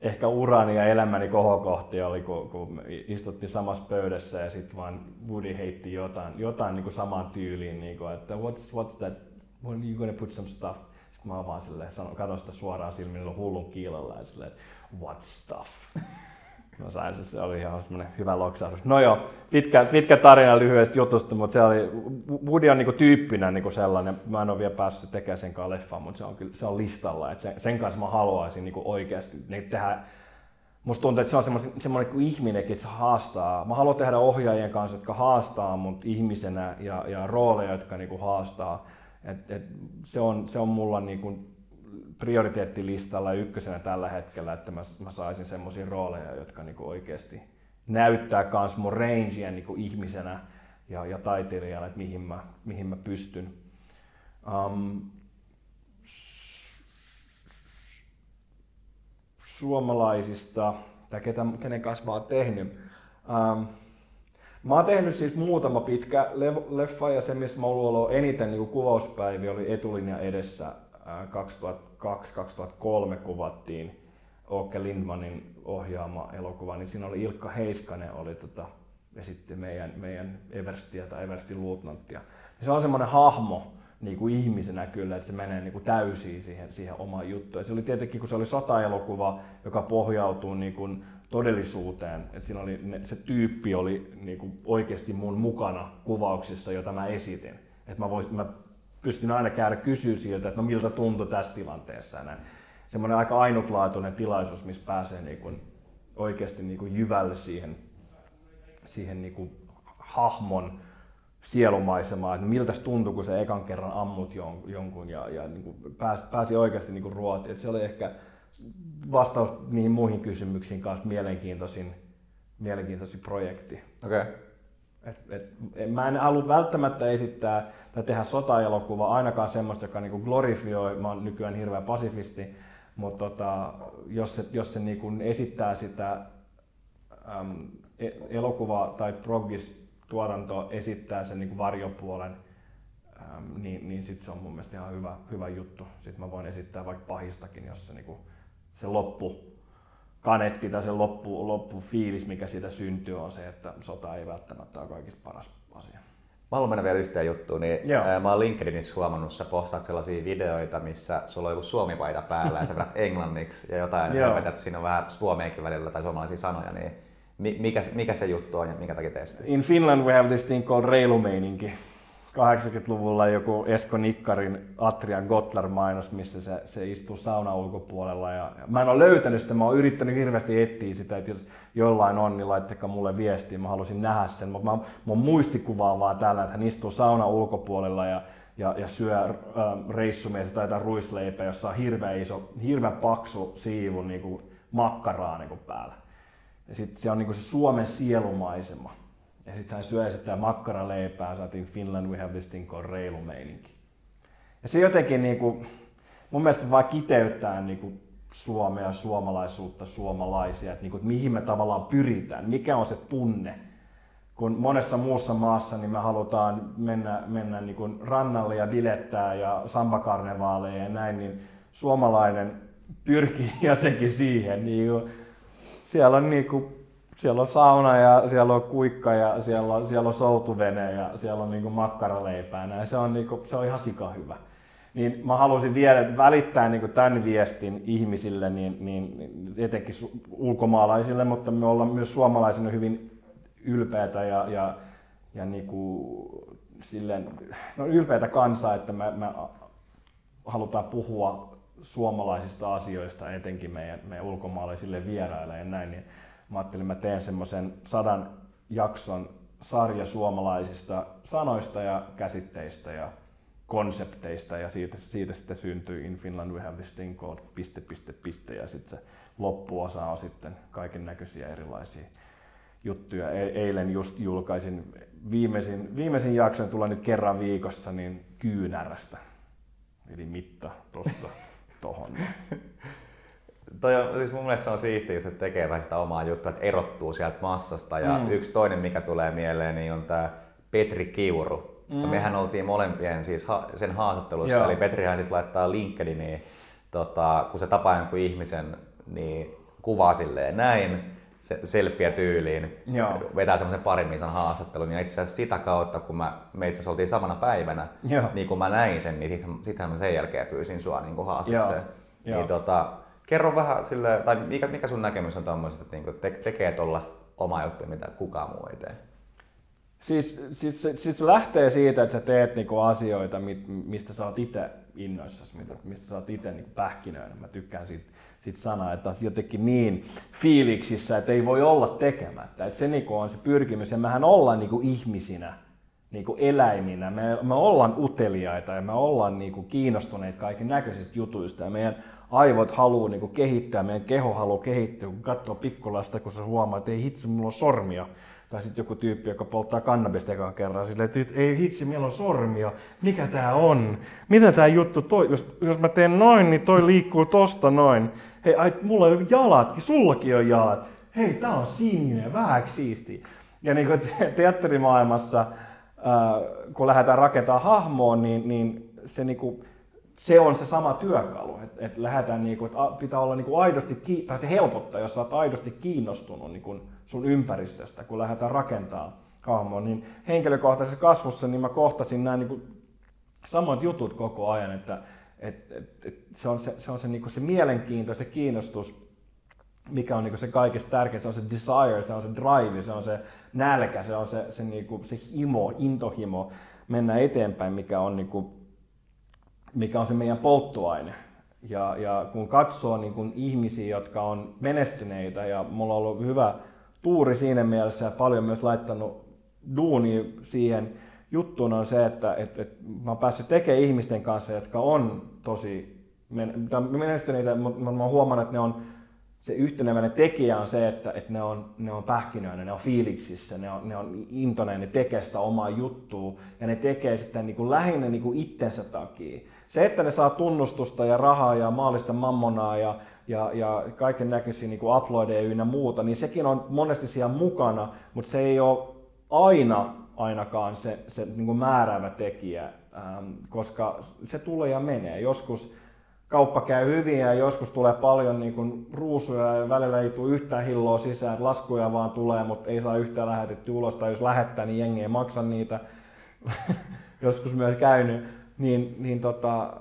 ehkä urani ja elämäni kohokohti oli, kun, kun istuttiin samassa pöydässä ja sitten vaan Woody heitti jotain, jotain niin kuin samaan tyyliin, niin kuin, että what's, what's that, when you gonna put some stuff? Sitten mä vaan silleen, sanon, katon sitä suoraan silmillä hullun kiilalla ja silleen, what stuff? [laughs] Mä sain se, se oli ihan semmoinen hyvä loksaus. No joo, pitkä, pitkä tarina lyhyestä jutusta, mutta se oli, Woody on niinku tyyppinä niinku sellainen, mä en ole vielä päässyt tekemään sen kanssa leffaa, mutta se on, kyllä, se on listalla, että sen, sen kanssa mä haluaisin niinku oikeasti niin tehdä Musta tuntuu, että se on semmoinen, semmoinen kuin ihminenkin, että se haastaa. Mä haluan tehdä ohjaajien kanssa, jotka haastaa mut ihmisenä ja, ja rooleja, jotka niinku haastaa. Et, et se, on, se on mulla niinku prioriteettilistalla ykkösenä tällä hetkellä, että mä, mä saisin semmoisia rooleja, jotka niinku oikeasti näyttää kans mun rangea niinku ihmisenä ja, ja taiteilijana, että mihin mä, mihin mä pystyn. Um, suomalaisista, tai ketä, kenen kanssa mä oon tehnyt. Um, Mä oon tehnyt siis muutama pitkä leffa ja se, missä mä oon ollut eniten niin kuvauspäiviä, oli Etulinja edessä 2002-2003 kuvattiin Åke Lindmanin ohjaama elokuva, niin siinä oli Ilkka Heiskanen oli tota, esitti meidän, meidän Everstia tai Everstin luutnanttia. Se on semmoinen hahmo niin kuin ihmisenä kyllä, että se menee niin kuin täysin siihen, siihen omaan juttuun. Ja se oli tietenkin, kun se oli sota-elokuva, joka pohjautuu niin kuin todellisuuteen. Et siinä oli, ne, se tyyppi oli niin kuin oikeasti mun mukana kuvauksissa, jota mä esitin. Et mä, vois, mä pystyn aina käydä kysyä siltä, että no miltä tuntui tässä tilanteessa. Näin. Semmoinen aika ainutlaatuinen tilaisuus, missä pääsee niin kuin oikeasti niin kuin jyvälle siihen, siihen niin kuin hahmon sielumaisemaan, että miltä tuntui, kun se ekan kerran ammut jonkun ja, ja niin kuin pääsi, pääsi oikeasti niin kuin ruotiin. se oli ehkä vastaus niihin muihin kysymyksiin kanssa mielenkiintoisin, mielenkiintoisin projekti. Okay. Et, et, mä en halua välttämättä esittää tai tehdä sota-elokuvaa, ainakaan semmoista, joka niinku glorifioi, mä oon nykyään hirveä pasifisti, mutta tota, jos se, jos se niinku esittää sitä äm, elokuva tai progis tuotanto esittää sen niinku varjopuolen, äm, niin, niin sit se on mun mielestä ihan hyvä, hyvä juttu. Sitten mä voin esittää vaikka pahistakin, jos se niinku se loppu kanetti tai se loppu, loppu fiilis, mikä siitä syntyy, on se, että sota ei välttämättä ole kaikista paras asia. Mä haluan mennä vielä yhteen juttuun. Niin Joo. mä oon LinkedInissä huomannut, että sä postaat sellaisia videoita, missä sulla on joku suomipaita päällä ja sä vedät [laughs] englanniksi ja jotain ja että siinä on vähän suomeenkin välillä tai suomalaisia sanoja. Niin mikä, mikä se juttu on ja minkä takia teet In Finland we have this thing called reilumeininki. 80-luvulla joku Esko Nikkarin Atrian Gotlar-mainos, missä se, se istuu sauna ulkopuolella. Ja, ja mä en ole löytänyt sitä, mä oon yrittänyt hirveästi etsiä sitä, että jos jollain on, niin laittakaa mulle viestiä, mä haluaisin nähdä sen. Mutta mä, mun muistikuva on vaan tällä, että hän istuu sauna ulkopuolella ja, ja, ja syö äh, reissumies tai jotain ruisleipää, jossa on hirveä iso, hirveä paksu siivu niin kuin makkaraa niin kuin päällä. Ja sitten se on niin kuin se Suomen sielumaisema. Ja sitten hän syö sitä makkaraleipää, saatiin Finland we have this thing called reilumeininki. Ja se jotenkin niin kuin, mun mielestä vaan kiteyttää niin kuin Suomea, suomalaisuutta, suomalaisia, että, niin kuin, että mihin me tavallaan pyritään, mikä on se tunne, kun monessa muussa maassa niin me halutaan mennä, mennä niin kuin rannalle ja bilettää ja sambakarnevaaleja ja näin, niin suomalainen pyrkii [laughs] jotenkin siihen. Niin kuin, siellä on niin kuin, siellä on sauna ja siellä on kuikka ja siellä on, siellä on soutuvene ja siellä on niin kuin makkaraleipää. Näin. Se, on, niin kuin, se on ihan sika hyvä. Niin mä halusin vielä välittää niin kuin tämän viestin ihmisille, niin, niin etenkin ulkomaalaisille, mutta me ollaan myös suomalaisina hyvin ylpeitä ja, ja, ja niin kuin, silleen, no ylpeitä kansaa, että me, me halutaan puhua suomalaisista asioista, etenkin meidän, meidän ulkomaalaisille vieraille ja näin, niin mä ajattelin, mä teen semmoisen sadan jakson sarja suomalaisista sanoista ja käsitteistä ja konsepteista ja siitä, siitä sitten syntyy In Finland we have this thing called piste, piste, piste ja sitten se loppuosa on sitten kaiken näköisiä erilaisia juttuja. E- eilen just julkaisin viimeisin, viimeisin jakson, tulee nyt kerran viikossa, niin kyynärästä. Eli mitta tosta [laughs] tohon. Toi on, siis mun mielestä se on siistiä, jos se tekee vähän sitä omaa juttua, että erottuu sieltä massasta. Ja mm. yksi toinen, mikä tulee mieleen, niin on tämä Petri Kiuru. Mm. Mehän oltiin molempien siis ha- sen haastattelussa, Joo. eli Petrihän siis laittaa LinkedIniin, tota, kun se tapaa jonkun ihmisen, niin kuvaa silleen näin, se selfie tyyliin, Joo. vetää semmoisen parin misan haastattelun. Ja itse asiassa sitä kautta, kun mä, me itse asiassa oltiin samana päivänä, Joo. niin kun mä näin sen, niin sittenhän mä sen jälkeen pyysin sua niin haastatteluun. Niin tota, kerro vähän sille, tai mikä, mikä sun näkemys on tuommoisesta, että niin te, tekee tuollaista omaa juttua, mitä kukaan muu ei tee? Siis, siis, siis se lähtee siitä, että sä teet niinku asioita, mistä sä oot itse innoissasi, mistä sä oot itse niinku pähkinöinä. Mä tykkään siitä, siitä sanaa, että on jotenkin niin fiiliksissä, että ei voi olla tekemättä. Että se niinku on se pyrkimys, ja mehän ollaan niinku ihmisinä, niinku eläiminä. Me, me ollaan uteliaita ja me ollaan niinku kiinnostuneita kaiken näköisistä jutuista. Ja meidän aivot haluaa niinku kehittää, meidän keho haluaa kehittyä. Kun katsoo pikkulasta, kun sä huomaa, että ei hitsi, mulla on sormia tai sitten joku tyyppi, joka polttaa kannabista ekan kerran, sille, että ei hitsi, meillä on sormia, mikä tää on? Mitä tää juttu, toi, jos, jos mä teen noin, niin toi liikkuu tosta noin. Hei, ai, mulla on jalatkin, sullakin on jalat. Hei, tää on sininen, vähän siisti. Ja niin kuin teatterimaailmassa, kun lähdetään rakentamaan hahmoa, niin, niin se niin kuin, se on se sama työkalu, että et lähdetään niinku, että pitää olla niinku aidosti, tai se helpottaa, jos olet aidosti kiinnostunut niinku sun ympäristöstä, kun lähdetään rakentamaan hahmoa, niin henkilökohtaisessa kasvussa niin mä kohtasin nämä niinku samat jutut koko ajan, että et, et, et se on se, se, on se, niinku se mielenkiinto, se kiinnostus, mikä on niinku se kaikista tärkein, se on se desire, se on se drive, se on se nälkä, se on se, se, niinku, se himo, intohimo mennä eteenpäin, mikä on niinku, mikä on se meidän polttoaine. Ja, ja kun katsoo niin kun ihmisiä, jotka on menestyneitä ja mulla on ollut hyvä tuuri siinä mielessä ja paljon myös laittanut duuni siihen juttuun on se, että et, et mä oon päässyt tekemään ihmisten kanssa, jotka on tosi menestyneitä, mutta mä oon huomannut, että ne on se yhteneväinen tekijä on se, että, että ne, on, ne on pähkinöinen, ne on fiiliksissä, ne on, ne on intoneet, ne tekee sitä omaa juttua ja ne tekee sitä niin kuin lähinnä niin kuin itsensä takia. Se, että ne saa tunnustusta ja rahaa ja maallista mammonaa ja, ja, ja kaiken näköisiä niin kuin uploadeja ynnä muuta, niin sekin on monesti siellä mukana, mutta se ei ole aina ainakaan se, se niin kuin määräävä tekijä, ähm, koska se tulee ja menee. Joskus kauppa käy hyvin ja joskus tulee paljon niin kuin ruusuja ja välillä ei tule yhtään hilloa sisään, että laskuja vaan tulee, mutta ei saa yhtään lähetetty ulos, tai jos lähettää, niin jengi ei maksa niitä. [laughs] joskus myös käynyt niin, niin, tota,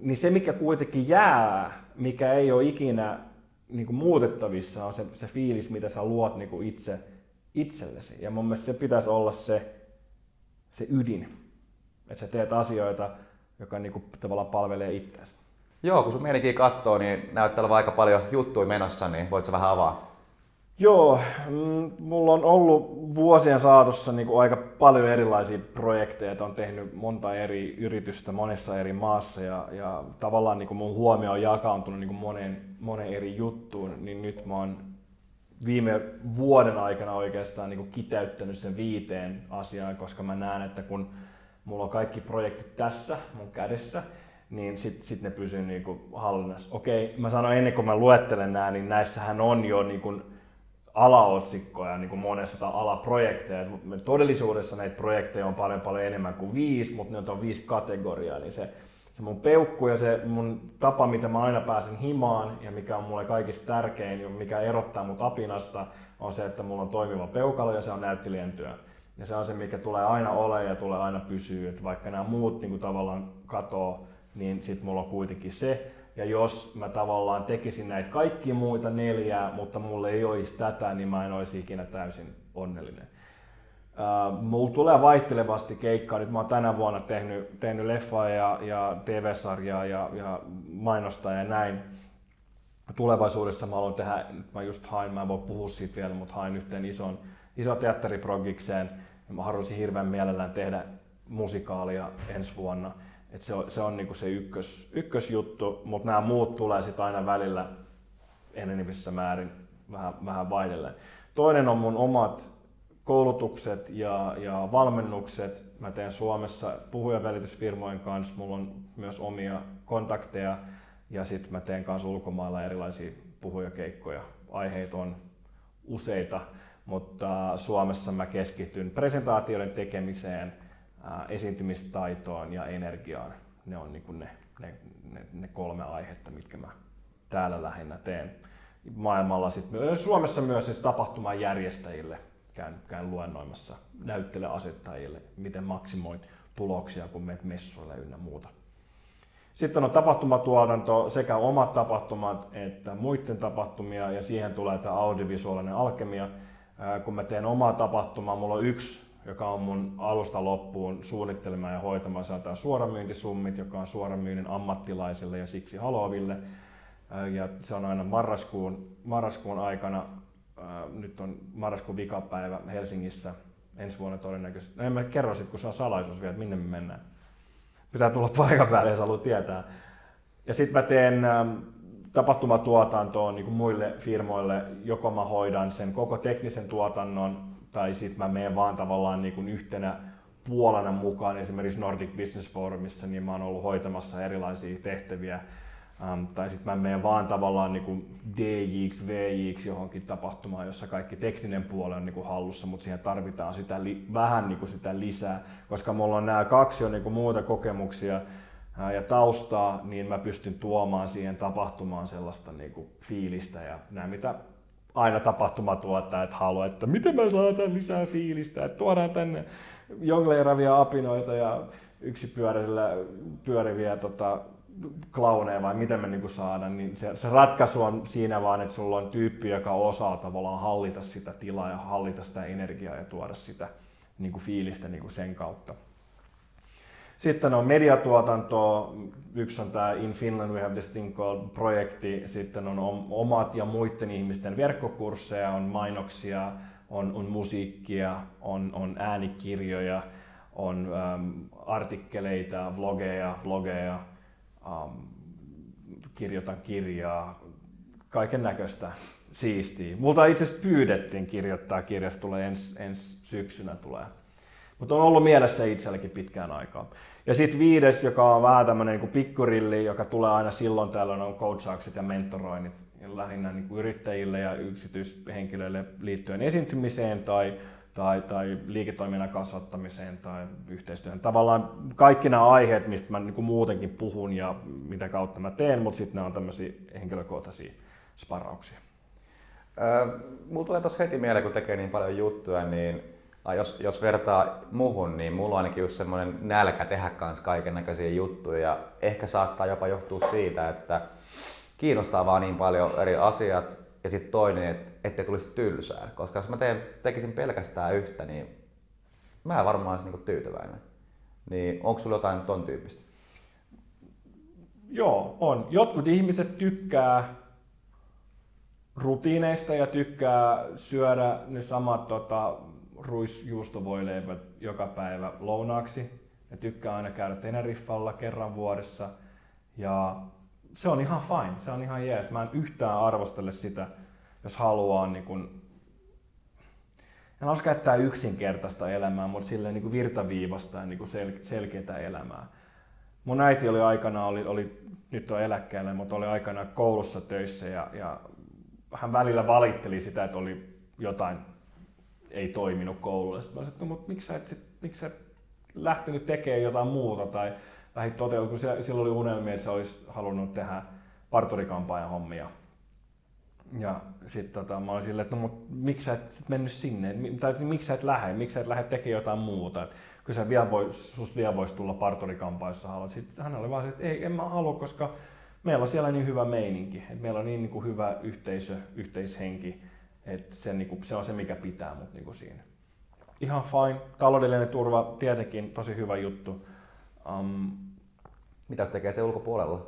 niin se mikä kuitenkin jää, mikä ei ole ikinä niin kuin muutettavissa, on se, se fiilis, mitä sä luot niin kuin itse itsellesi. Ja mun mielestä se pitäisi olla se, se ydin, että sä teet asioita, joka niin kuin tavallaan palvelee itseäsi. Joo, kun sun mielikin katsoo, niin näyttää olevan aika paljon juttuja menossa, niin voit sä vähän avaa? Joo, mm, mulla on ollut vuosien saatossa niin kuin aika paljon erilaisia projekteja, että on tehnyt monta eri yritystä monessa eri maassa ja, ja tavallaan niin kuin mun huomio on jakaantunut niin kuin monen, monen eri juttuun, niin nyt mä oon viime vuoden aikana oikeastaan niin kuin kiteyttänyt sen viiteen asiaan, koska mä näen, että kun mulla on kaikki projektit tässä mun kädessä, niin sitten sit ne pysyy niin kuin hallinnassa. Okei, mä sanoin ennen kuin mä luettelen nämä, niin näissähän on jo niin kuin alaotsikkoja niin kuin monessa tai alaprojekteja. Todellisuudessa näitä projekteja on paljon paljon enemmän kuin viisi, mutta ne on viisi kategoriaa, niin se, se mun peukku ja se mun tapa, mitä mä aina pääsen himaan ja mikä on mulle kaikista tärkein, mikä erottaa mut apinasta, on se, että mulla on toimiva peukalo ja se on näyttelijän työ. Ja se on se, mikä tulee aina ole ja tulee aina pysyä. Että vaikka nämä muut niin kuin tavallaan katoo, niin sitten mulla on kuitenkin se. Ja jos mä tavallaan tekisin näitä kaikki muita neljää, mutta mulle ei olisi tätä, niin mä en olisi ikinä täysin onnellinen. Uh, mulla tulee vaihtelevasti keikkaa. Nyt mä oon tänä vuonna tehnyt, tehnyt leffaa ja, ja TV-sarjaa ja, ja mainosta ja näin. Tulevaisuudessa mä haluan tehdä, mä just hain, mä en voi puhua siitä vielä, mutta hain yhteen ison, ison teatteriprogikseen. Mä haluaisin hirveän mielellään tehdä musikaalia ensi vuonna et se on, se on niinku se ykkös, ykkösjuttu, mutta nämä muut tulee sitten aina välillä enenevissä määrin vähän, vähän vaihdellen. Toinen on mun omat koulutukset ja, ja valmennukset. Mä teen Suomessa puhujavälitysfirmojen kanssa, mulla on myös omia kontakteja ja sitten mä teen kanssa ulkomailla erilaisia puhujakeikkoja. Aiheita on useita, mutta Suomessa mä keskityn presentaatioiden tekemiseen – esiintymistaitoon ja energiaan. Ne on niin ne, ne, ne, ne kolme aihetta, mitkä mä täällä lähinnä teen. Maailmalla sit, Suomessa myös siis tapahtuman järjestäjille käyn, käyn luennoimassa näytteleasettajille, miten maksimoit tuloksia, kun menet messuille ynnä muuta. Sitten on tapahtumatuotanto, sekä omat tapahtumat että muiden tapahtumia, ja siihen tulee tämä audiovisuaalinen alkemia. Kun mä teen omaa tapahtumaa, mulla on yksi joka on mun alusta loppuun suunnittelemaan ja hoitamaan. Tämä suoramyyntisummit, joka on suoramyynnin ammattilaisille ja siksi haluaville. Ja se on aina marraskuun, marraskuun aikana, nyt on marraskuun vikapäivä Helsingissä ensi vuonna todennäköisesti. No en mä kerro sit, kun se on salaisuus vielä, että minne me mennään. Pitää tulla paikan päälle, jos haluaa tietää. Ja sitten mä teen tapahtumatuotantoon niin muille firmoille, joko mä hoidan sen koko teknisen tuotannon, tai sitten mä menen vaan tavallaan niin kuin yhtenä puolena mukaan esimerkiksi Nordic Business Forumissa, niin mä oon ollut hoitamassa erilaisia tehtäviä. Um, tai sitten mä menen vaan tavallaan niin kuin DJX, VJX johonkin tapahtumaan, jossa kaikki tekninen puoli on niin kuin hallussa, mutta siihen tarvitaan sitä li- vähän niin kuin sitä lisää. Koska mulla on nämä kaksi jo niin kuin muuta kokemuksia ää, ja taustaa, niin mä pystyn tuomaan siihen tapahtumaan sellaista niin kuin fiilistä ja nämä mitä aina tapahtuma tuottaa, että haluaa, että miten mä saatan lisää fiilistä, että tuodaan tänne jongleeravia apinoita ja yksipyörillä pyöriviä tota, klauneja vai miten me niinku saadaan, niin se, se, ratkaisu on siinä vaan, että sulla on tyyppi, joka osaa tavallaan hallita sitä tilaa ja hallita sitä energiaa ja tuoda sitä niinku fiilistä niinku sen kautta. Sitten on mediatuotanto, yksi on tämä In Finland We Have This Thing Called projekti, sitten on omat ja muiden ihmisten verkkokursseja, on mainoksia, on, on musiikkia, on, on äänikirjoja, on ähm, artikkeleita, vlogeja, vlogeja, ähm, kirjoitan kirjaa, kaiken näköistä siistiä. Multa itse asiassa pyydettiin kirjoittaa kirjasta, tulee ensi ens syksynä tulee mutta on ollut mielessä itselläkin pitkään aikaa. Ja sitten viides, joka on vähän tämmöinen niin pikkurilli, joka tulee aina silloin tällöin, on coachaukset ja mentoroinnit lähinnä niin kuin yrittäjille ja yksityishenkilöille liittyen esiintymiseen tai, tai, tai liiketoiminnan kasvattamiseen tai yhteistyöhön. Tavallaan kaikki nämä aiheet, mistä mä niin kuin muutenkin puhun ja mitä kautta mä teen, mutta sitten nämä on tämmöisiä henkilökohtaisia sparauksia. Mulla tulee tuossa heti mieleen, kun tekee niin paljon juttuja, niin jos, jos vertaa muhun, niin mulla on ainakin just semmoinen nälkä tehdä kanssa kaiken näköisiä juttuja. Ja ehkä saattaa jopa johtua siitä, että kiinnostaa vaan niin paljon eri asiat. Ja sitten toinen, että ettei tulisi tylsää. Koska jos mä teen, tekisin pelkästään yhtä, niin mä varmaan olisi niinku tyytyväinen. Niin onko sulla jotain ton tyyppistä? Joo, on. Jotkut ihmiset tykkää rutiineista ja tykkää syödä ne samat tota, ruisjuustovoileivät joka päivä lounaaksi. Ja tykkää aina käydä Teneriffalla kerran vuodessa. Ja se on ihan fine, se on ihan jees. Mä en yhtään arvostele sitä, jos haluaa niin kun, en halua käyttää yksinkertaista elämää, mutta silleen niin virtaviivasta ja niin sel- selkeää elämää. Mun äiti oli aikana, oli, oli, nyt on eläkkeellä, mutta oli aikana koulussa töissä ja, ja hän välillä valitteli sitä, että oli jotain ei toiminut koululla. Sitten mä sanoin, että no, mutta miksi sä et, sit, miksi sä lähtenyt tekemään jotain muuta tai lähdit toteutumaan, kun silloin oli unelmia, että sä olisi halunnut tehdä parturikampaajan hommia. Ja sitten tota, mä olin silleen, että no miksi sä et sit mennyt sinne, tai miksi sä et lähde, miksi sä et lähde tekemään jotain muuta. Et kyllä sä vielä voi, susta vielä voisi tulla parturikampaa, jos sä haluat. Sitten hän oli vaan se, että ei, en mä halua, koska meillä on siellä niin hyvä meininki, että meillä on niin, niin kuin hyvä yhteisö, yhteishenki, että se, niin kuin, se on se, mikä pitää mut niin kuin siinä. Ihan fine. Taloudellinen turva, tietenkin tosi hyvä juttu. Um, Mitä se tekee se ulkopuolella?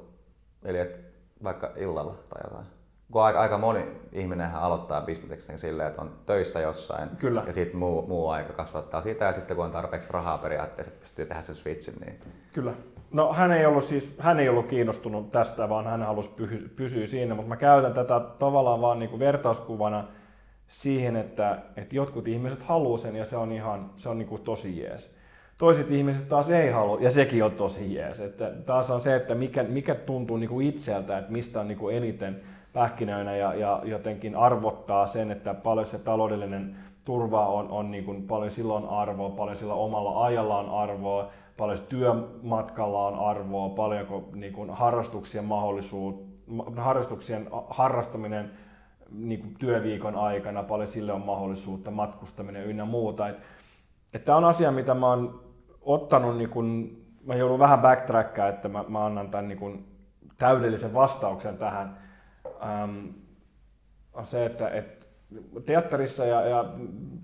Eli et vaikka illalla tai jotain? Kun aika, aika moni ihminen aloittaa bisneksen silleen, että on töissä jossain Kyllä. ja sitten muu, muu aika kasvattaa sitä ja sitten kun on tarpeeksi rahaa periaatteessa, että pystyy tehdä sen switchin, niin Kyllä. No hän ei ollut siis, hän ei ollut kiinnostunut tästä, vaan hän halusi pysy, pysyä siinä, mutta mä käytän tätä tavallaan vaan niin kuin vertauskuvana siihen, että, että jotkut ihmiset haluaa sen ja se on ihan, se on niin kuin tosi jees. Toiset ihmiset taas ei halua ja sekin on tosi jees. Että taas on se, että mikä, mikä tuntuu niin kuin itseltä, että mistä on niin kuin eniten pähkinöinä ja, ja jotenkin arvottaa sen, että paljon se taloudellinen turva on, on niin kuin paljon silloin arvoa, paljon sillä omalla ajalla on arvoa, paljon työmatkalla on arvoa, paljonko niin kuin harrastuksien mahdollisuus, harrastuksien harrastaminen niin kuin työviikon aikana, paljon sille on mahdollisuutta, matkustaminen ynnä muuta. Et, et tämä on asia, mitä mä oon ottanut, niin kun, mä joudun vähän backtrackaa, että mä, mä annan tämän niin kun, täydellisen vastauksen tähän, ähm, on se, että et, teatterissa ja, ja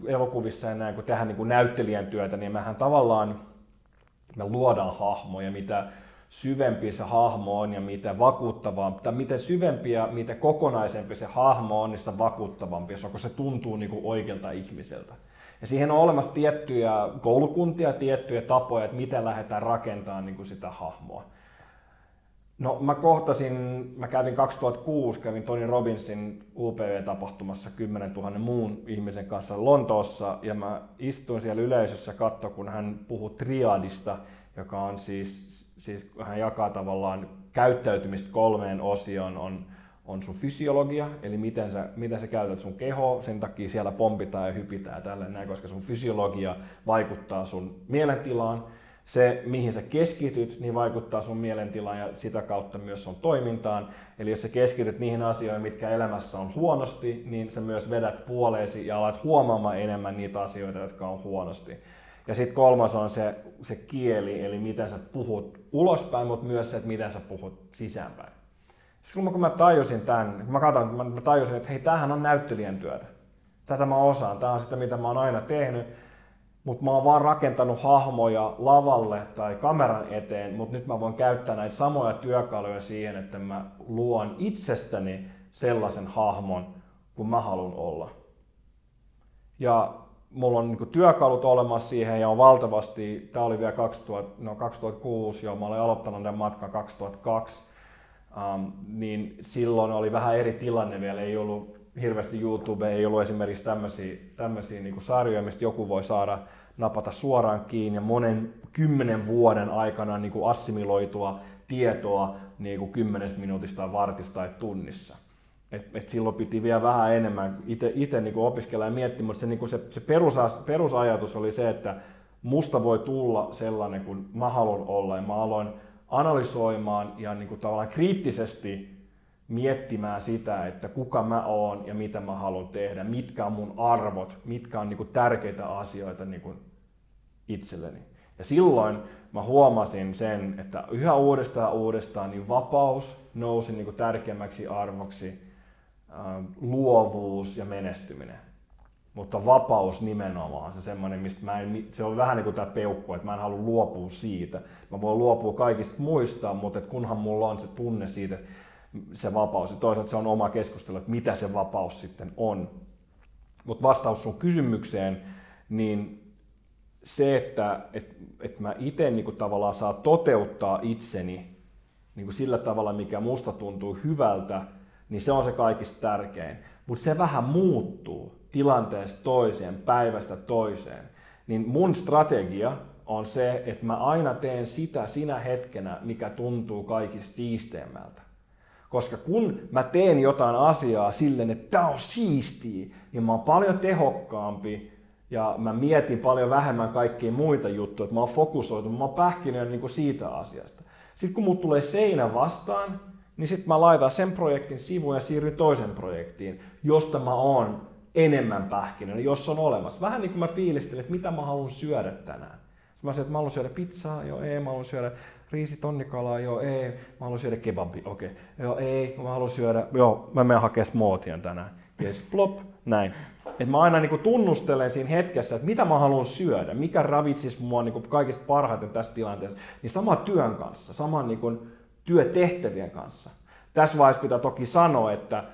elokuvissa ja näin, kun tehdään niin näyttelijän työtä, niin mehän tavallaan me luodaan hahmoja, mitä syvempi se hahmo on ja mitä vakuuttavampi, tai mitä syvempi ja mitä kokonaisempi se hahmo on, niin sitä vakuuttavampi, kun se tuntuu niin kuin oikealta ihmiseltä. Ja siihen on olemassa tiettyjä koulukuntia, tiettyjä tapoja, että miten lähdetään rakentamaan niin kuin sitä hahmoa. No mä kohtasin, mä kävin 2006, kävin Tony Robbinsin UPV-tapahtumassa 10 000 muun ihmisen kanssa Lontoossa ja mä istuin siellä yleisössä katto, kun hän puhui triadista, joka on siis, siis hän jakaa tavallaan käyttäytymistä kolmeen osioon, on, on sun fysiologia, eli miten sä, miten sä käytät sun kehoa, sen takia siellä pompitaan ja hypitään tälleen näin, koska sun fysiologia vaikuttaa sun mielentilaan se, mihin sä keskityt, niin vaikuttaa sun mielentilaan ja sitä kautta myös sun toimintaan. Eli jos sä keskityt niihin asioihin, mitkä elämässä on huonosti, niin sä myös vedät puoleesi ja alat huomaamaan enemmän niitä asioita, jotka on huonosti. Ja sitten kolmas on se, se kieli, eli miten sä puhut ulospäin, mutta myös se, että miten sä puhut sisäänpäin. Sitten kun mä tajusin tämän, kun mä katson, mä tajusin, että hei, tämähän on näyttelijän työtä. Tätä mä osaan, tämä on sitä, mitä mä oon aina tehnyt mutta mä oon vaan rakentanut hahmoja lavalle tai kameran eteen, mutta nyt mä voin käyttää näitä samoja työkaluja siihen, että mä luon itsestäni sellaisen hahmon, kun mä haluan olla. Ja mulla on niin työkalut olemassa siihen ja on valtavasti, tämä oli vielä 2000, no 2006 jo, mä olin aloittanut tämän matkan 2002, um, niin silloin oli vähän eri tilanne vielä, ei ollut hirveästi YouTube, ei ollut esimerkiksi tämmöisiä, tämmöisiä niin sarjoja, mistä joku voi saada napata suoraan kiinni ja monen kymmenen vuoden aikana niin kuin assimiloitua tietoa niin kuin kymmenes minuutista vartista tai tunnissa. Et, et silloin piti vielä vähän enemmän itse niin opiskella ja miettiä, mutta se, niin se, se perusas, perusajatus oli se, että musta voi tulla sellainen kuin mä haluan olla ja mä aloin analysoimaan ja niin kuin tavallaan kriittisesti miettimään sitä, että kuka mä oon ja mitä mä haluan tehdä, mitkä on mun arvot, mitkä on niin kuin tärkeitä asioita niin kuin itselleni. Ja silloin mä huomasin sen, että yhä uudestaan uudestaan niin vapaus nousi niin kuin tärkeimmäksi arvoksi, luovuus ja menestyminen. Mutta vapaus nimenomaan, se semmoinen, mistä mä en, se on vähän niin kuin tämä peukku, että mä en halua luopua siitä. Mä voin luopua kaikista muista, mutta kunhan mulla on se tunne siitä, se vapaus. Ja toisaalta se on oma keskustelu, että mitä se vapaus sitten on. Mutta vastaus sun kysymykseen, niin se, että et, et mä itse niin tavallaan saa toteuttaa itseni niin kuin sillä tavalla, mikä musta tuntuu hyvältä, niin se on se kaikista tärkein. Mutta se vähän muuttuu tilanteesta toiseen, päivästä toiseen. Niin mun strategia on se, että mä aina teen sitä sinä hetkenä, mikä tuntuu kaikista siisteimmältä. Koska kun mä teen jotain asiaa silleen, että tämä on siistiä, niin mä oon paljon tehokkaampi ja mä mietin paljon vähemmän kaikkia muita juttuja, että mä oon fokusoitu, mä oon pähkinöinen niin siitä asiasta. Sitten kun mulla tulee seinä vastaan, niin sitten mä laitan sen projektin sivuun ja siirryn toisen projektiin, josta mä oon enemmän pähkinöinen, jos on olemassa. Vähän niin kuin mä fiilistelin, että mitä mä haluan syödä tänään. Mä sanoin, että mä haluan syödä pizzaa, joo ei, mä haluan syödä riisitonnikalaa, joo ei, mä haluan syödä kebabi, okei, okay. joo ei, mä haluan syödä, joo, mä menen hakemaan smoothien tänään. Yes, plop, näin. Et mä aina niin tunnustelen siinä hetkessä, että mitä mä haluan syödä, mikä ravitsisi mua niin kaikista parhaiten tässä tilanteessa. Niin sama työn kanssa, saman niin työtehtävien kanssa. Tässä vaiheessa pitää toki sanoa, että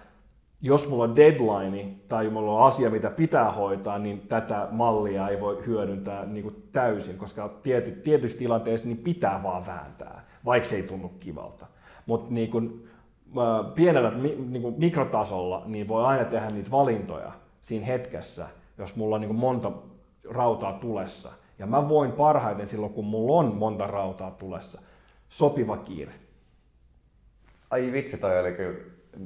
jos mulla on deadline tai mulla on asia, mitä pitää hoitaa, niin tätä mallia ei voi hyödyntää niin kuin täysin, koska tiety, tietyissä tilanteissa niin pitää vaan vääntää, vaikka se ei tunnu kivalta. Mutta niin kuin, pienellä niin kuin mikrotasolla niin voi aina tehdä niitä valintoja siinä hetkessä, jos mulla on niin kuin monta rautaa tulessa. Ja mä voin parhaiten silloin, kun mulla on monta rautaa tulessa. Sopiva kiire. Ai vitsi, toi oli kyllä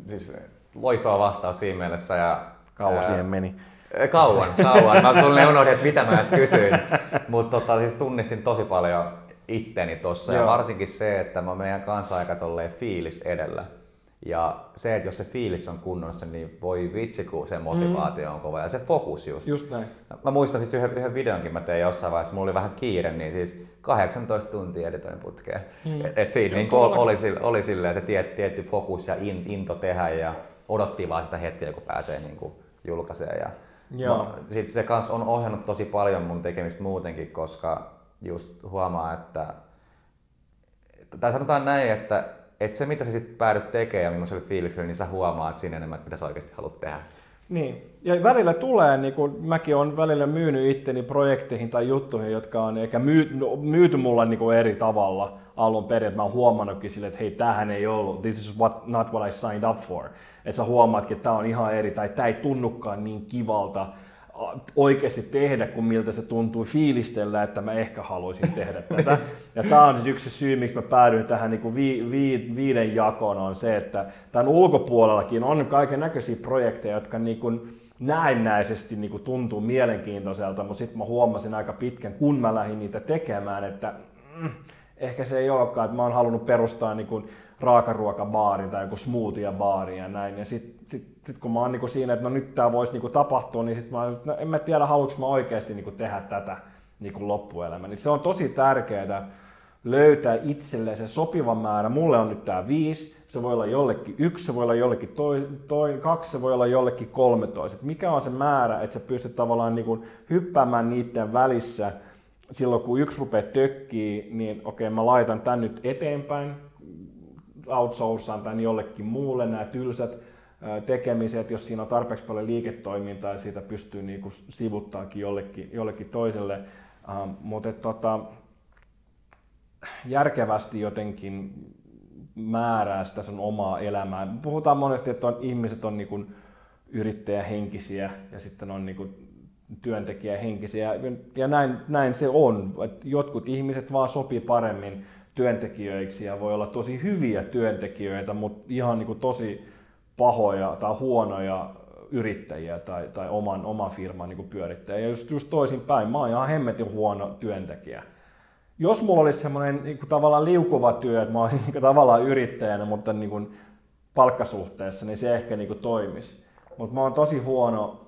siis loistava vastaus siinä mielessä. Ja, kauan siihen meni. Kauan, kauan. Mä sulle unohdin, että mitä mä edes kysyin. Mutta tota, siis tunnistin tosi paljon itteni tuossa. Ja varsinkin se, että mä meidän kanssa aika fiilis edellä. Ja se, että jos se fiilis on kunnossa, niin voi vitsi, kun se motivaatio on kova ja se fokus just. Just näin. Mä muistan siis yhden, yhden videonkin mä tein jossain vaiheessa, mulla oli vähän kiire, niin siis 18 tuntia editoin putkeen. Mm. Et, et siinä niin oli, oli, oli silleen se tiet, tietty fokus ja into tehdä ja odotti vaan sitä hetkeä, kun pääsee niin kuin julkaiseen. Ja Joo. sit se kans on ohjannut tosi paljon mun tekemistä muutenkin, koska just huomaa, että tai sanotaan näin, että, että se mitä sä sitten päädyt tekemään ja millaiselle fiilikselle, niin sä huomaat siinä enemmän, mitä sä oikeasti haluat tehdä. Niin. Ja välillä tulee, niin kuin mäkin olen välillä myynyt itteni projekteihin tai juttuihin, jotka on eikä myy, no, myyty mulla niin kuin eri tavalla alun perin, mä oon huomannutkin sille, että hei, tämähän ei ollut, this is what, not what I signed up for. Että sä huomaatkin, että tämä on ihan eri, tai tämä ei tunnukaan niin kivalta oikeasti tehdä, kun miltä se tuntuu fiilistellä, että mä ehkä haluaisin tehdä tätä. Ja tämä on siis yksi syy, miksi mä päädyin tähän niin kuin vi, vi, viiden jakoon, on se, että tämän ulkopuolellakin on kaiken näköisiä projekteja, jotka niin kuin näennäisesti niin kuin tuntuu mielenkiintoiselta, mutta sitten mä huomasin aika pitkän, kun mä lähdin niitä tekemään, että mm, ehkä se ei olekaan, että mä oon halunnut perustaa niin kuin raakaruokabaari tai joku smoothie-baari ja näin. Ja sitten sit, sit kun mä oon niinku siinä, että no nyt tämä voisi niinku tapahtua, niin sitten mä no en mä tiedä, haluanko mä oikeasti niinku tehdä tätä niinku loppuelämä. Niin se on tosi tärkeää löytää itselleen se sopiva määrä. Mulle on nyt tämä viisi, se voi olla jollekin yksi, se voi olla jollekin toi, toi, kaksi, se voi olla jollekin 13. mikä on se määrä, että sä pystyt tavallaan niinku hyppäämään niiden välissä silloin kun yksi rupeaa tökkii, niin okei, mä laitan tän nyt eteenpäin, outsourcaan tämän jollekin muulle, nämä tylsät tekemiset, jos siinä on tarpeeksi paljon liiketoimintaa ja siitä pystyy niin kuin sivuttaakin jollekin, jollekin toiselle. Uh, mutta tota, järkevästi jotenkin määrää sitä sun omaa elämää. Puhutaan monesti, että on, ihmiset on niin kuin yrittäjähenkisiä ja sitten on niin kuin työntekijähenkisiä ja näin, näin se on. Jotkut ihmiset vaan sopii paremmin työntekijöiksi ja voi olla tosi hyviä työntekijöitä, mutta ihan niin kuin tosi pahoja tai huonoja yrittäjiä tai, tai oman, oman firman niin pyörittäjiä. Ja just, just toisin päin, mä oon ihan hemmetin huono työntekijä. Jos mulla olisi semmoinen niin tavallaan liukuva työ, että mä olisin [laughs] niin tavallaan yrittäjänä, mutta niin kuin palkkasuhteessa, niin se ehkä niin kuin toimisi. Mutta mä oon tosi huono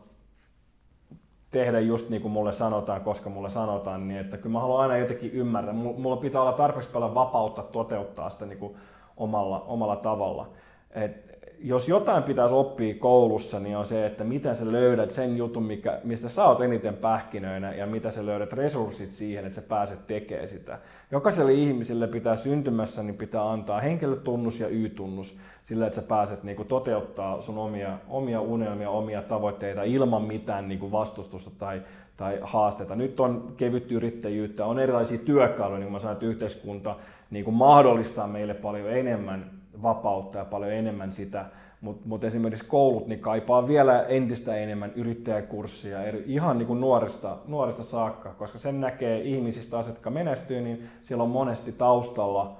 tehdä just niin kuin mulle sanotaan, koska mulle sanotaan, niin että kyllä mä haluan aina jotenkin ymmärtää. Mulla pitää olla tarpeeksi paljon vapautta toteuttaa sitä niin kuin omalla, omalla tavalla. Et jos jotain pitäisi oppia koulussa, niin on se, että miten sä löydät sen jutun, mikä, mistä sä oot eniten pähkinöinä ja mitä sä löydät resurssit siihen, että sä pääset tekemään sitä. Jokaiselle ihmiselle pitää syntymässä, niin pitää antaa henkilötunnus ja Y-tunnus sillä, että sä pääset niinku toteuttaa sun omia, omia unelmia, omia tavoitteita ilman mitään niinku vastustusta tai, tai haasteita. Nyt on kevyt yrittäjyyttä, on erilaisia työkaluja, niin kuin mä sanoin, että yhteiskunta niin kuin mahdollistaa meille paljon enemmän vapautta ja paljon enemmän sitä, mutta mut esimerkiksi koulut niin kaipaa vielä entistä enemmän yrittäjäkurssia eri, ihan niin kuin nuorista, nuorista saakka, koska sen näkee ihmisistä, jotka menestyy, niin siellä on monesti taustalla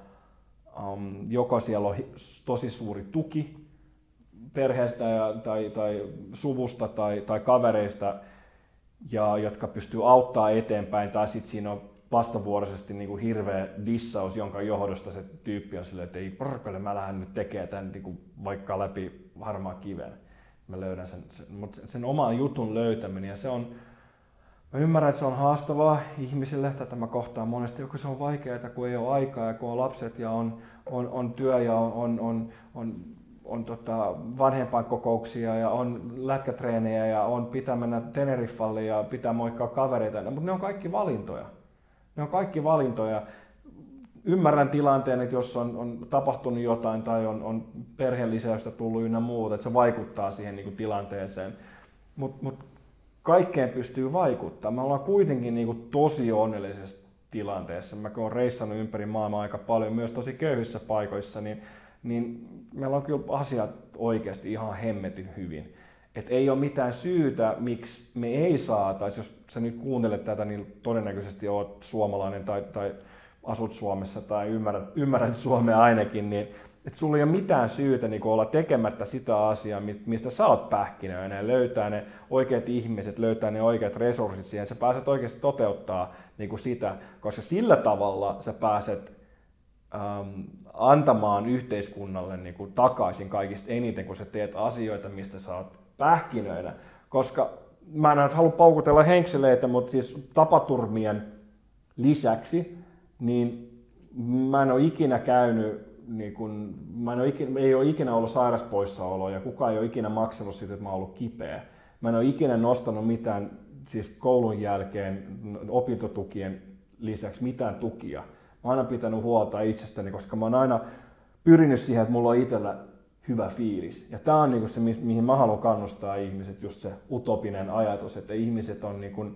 um, joko siellä on tosi suuri tuki perheestä ja, tai, tai suvusta tai, tai kavereista, ja, jotka pystyy auttaa eteenpäin, tai sitten siinä on vastavuoroisesti niin kuin hirveä dissaus, jonka johdosta se tyyppi on silleen, että ei porkale, mä lähden nyt tekemään tämän niin kuin vaikka läpi harmaa kiven. Mä löydän sen, sen, mutta sen oman jutun löytäminen, ja se on, Mä ymmärrän, että se on haastavaa ihmisille, tätä mä kohtaan monesti, joko se on vaikeaa, kun ei ole aikaa ja kun on lapset ja on, on, on työ ja on, on, on, on, on tota vanhempainkokouksia ja on lätkätreenejä ja on pitää mennä Teneriffalle ja pitää moikkaa kavereita, mutta ne on kaikki valintoja. Ne on kaikki valintoja. Ymmärrän tilanteen, että jos on, on tapahtunut jotain tai on, on perheen lisäystä tullut ynnä muuta, että se vaikuttaa siihen niin kuin tilanteeseen. Mutta mut kaikkeen pystyy vaikuttamaan. Me ollaan kuitenkin niin kuin tosi onnellisessa tilanteessa. Mä kun olen reissannut ympäri maailmaa aika paljon, myös tosi köyhissä paikoissa, niin, niin meillä on kyllä asiat oikeasti ihan hemmetin hyvin. Et ei ole mitään syytä, miksi me ei saataisi, jos sä nyt kuuntelet tätä, niin todennäköisesti oot suomalainen tai, tai asut Suomessa tai ymmärrät, ymmärrät Suomea ainakin, niin että sulla ei ole mitään syytä niin olla tekemättä sitä asiaa, mistä sä oot pähkinöinen, löytää ne oikeat ihmiset, löytää ne oikeat resurssit siihen, että sä pääset oikeasti toteuttaa niin kuin sitä, koska sillä tavalla sä pääset ähm, antamaan yhteiskunnalle niin kuin takaisin kaikista eniten, kun sä teet asioita, mistä sä oot pähkinöinä, koska mä en halua paukutella henkseleitä, mutta siis tapaturmien lisäksi, niin mä en ole ikinä käynyt niin kun, mä en ole ikinä, ei ole ikinä ollut sairaspoissaoloa ja kukaan ei ole ikinä maksanut siitä, että mä oon ollut kipeä. Mä en ole ikinä nostanut mitään siis koulun jälkeen opintotukien lisäksi mitään tukia. Mä oon aina pitänyt huolta itsestäni, koska mä oon aina pyrinyt siihen, että mulla on itsellä hyvä fiilis. Ja tämä on niinku se, mihin mä haluan kannustaa ihmiset, just se utopinen ajatus, että ihmiset on niinku,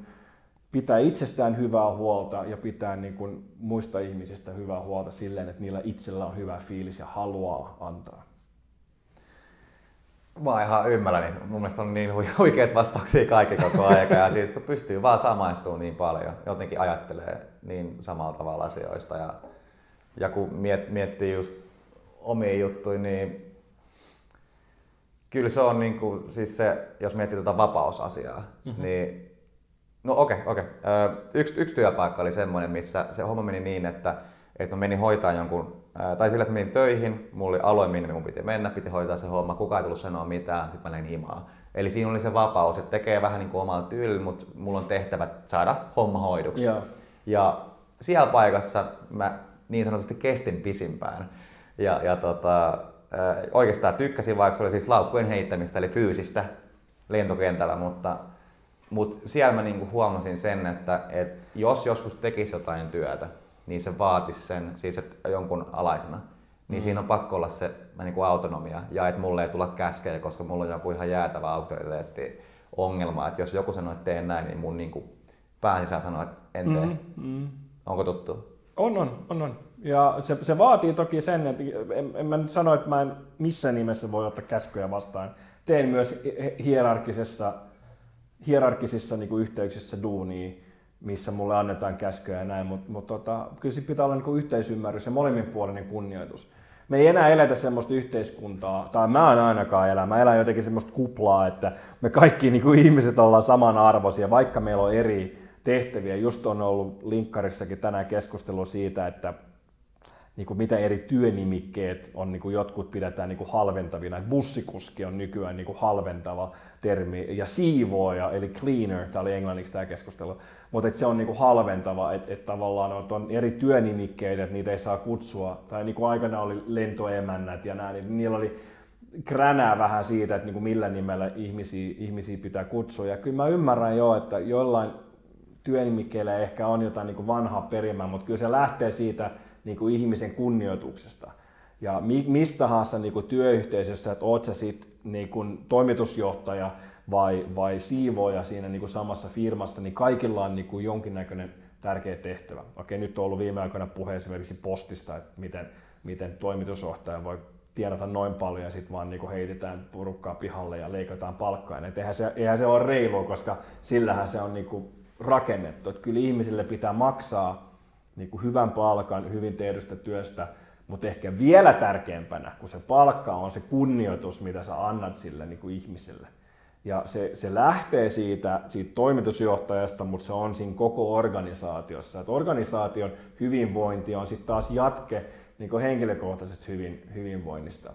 pitää itsestään hyvää huolta ja pitää niin kuin muista ihmisistä hyvää huolta silleen, että niillä itsellä on hyvä fiilis ja haluaa antaa. Mä ihan ymmärrän, niin mun mielestä on niin huikeat vastauksia kaikki koko aika ja siis kun pystyy vaan samaistumaan niin paljon, jotenkin ajattelee niin samalla tavalla asioista ja, ja kun miet, miettii just omia juttuja, niin kyllä se on niin kuin, siis se, jos miettii tuota vapausasiaa, mm-hmm. niin No okei, okay, okei. Okay. Yksi, yksi työpaikka oli semmoinen, missä se homma meni niin, että, että mä menin hoitaa jonkun, tai sillä, että menin töihin, mulla oli alue, minne mun piti mennä, piti hoitaa se homma, kukaan ei tullut sanoa mitään, sitten mä näin himaa. Eli siinä oli se vapaus, että tekee vähän niin kuin omalla tyylillä, mutta mulla on tehtävä saada homma hoiduksi. Yeah. Ja siellä paikassa mä niin sanotusti kestin pisimpään. Ja, ja tota, oikeastaan tykkäsin, vaikka se oli siis laukkujen heittämistä, eli fyysistä lentokentällä, mutta mutta siellä mä niinku huomasin sen, että et jos joskus tekisi jotain työtä, niin se vaatisi sen, siis että jonkun alaisena, niin mm. siinä on pakko olla se niinku autonomia ja että mulle ei tulla käskejä, koska mulla on joku ihan jäätävä auktoriteetti ongelma, että jos joku sanoo, että teen näin, niin mun niinku pään sisään sanoo, että en tee. Mm, mm. Onko tuttu? On, on, on, on. Ja se, se vaatii toki sen, että en, en mä nyt sano, että mä en missään nimessä voi ottaa käskyjä vastaan. Teen myös hierarkisessa hierarkisissa niin kuin yhteyksissä duunia, missä mulle annetaan käskyjä ja näin, mutta mut tota, kyllä siinä pitää olla niin kuin yhteisymmärrys ja molemminpuolinen kunnioitus. Me ei enää eletä semmoista yhteiskuntaa, tai mä en ainakaan elä, mä elän jotenkin semmoista kuplaa, että me kaikki niin kuin ihmiset ollaan samanarvoisia, vaikka meillä on eri tehtäviä. Just on ollut linkkarissakin tänään keskustelu siitä, että niin kuin mitä eri työnimikkeet on, niin kuin jotkut pidetään niin kuin halventavina. Bussikuski on nykyään niin kuin halventava termi, ja siivooja, eli cleaner, tämä oli englanniksi tämä keskustelu, mutta se on niin kuin halventava, että et tavallaan on, on eri työnimikkeitä, että niitä ei saa kutsua, tai niin kuin aikana oli lentoemännät ja näin, niin niillä oli kränää vähän siitä, että niin kuin millä nimellä ihmisiä, ihmisiä pitää kutsua. Ja kyllä mä ymmärrän jo, että jollain työnimikkeillä ehkä on jotain niin kuin vanhaa perimää, mutta kyllä se lähtee siitä, niin kuin ihmisen kunnioituksesta. Ja mi, mistä tahansa niin kuin työyhteisössä, että oot sä sit niin kuin toimitusjohtaja vai, vai siivooja siinä niin kuin samassa firmassa, niin kaikilla on niin kuin jonkinnäköinen tärkeä tehtävä. Okei, nyt on ollut viime aikoina puhe esimerkiksi postista, että miten, miten toimitusjohtaja voi tienata noin paljon ja sitten vaan niin heitetään porukkaa pihalle ja leikataan palkkaa. Et eihän, se, eihän se ole reilua, koska sillähän se on niin kuin rakennettu. Että kyllä ihmisille pitää maksaa niin kuin hyvän palkan hyvin tehdystä työstä Mutta ehkä vielä tärkeämpänä kuin se palkka on se kunnioitus, mitä sä annat sille niin kuin ihmiselle. Ja se, se lähtee siitä, siitä toimitusjohtajasta, mutta se on siinä koko organisaatiossa. Et organisaation hyvinvointi on sitten taas jatke niin kuin henkilökohtaisesta hyvin, hyvinvoinnista.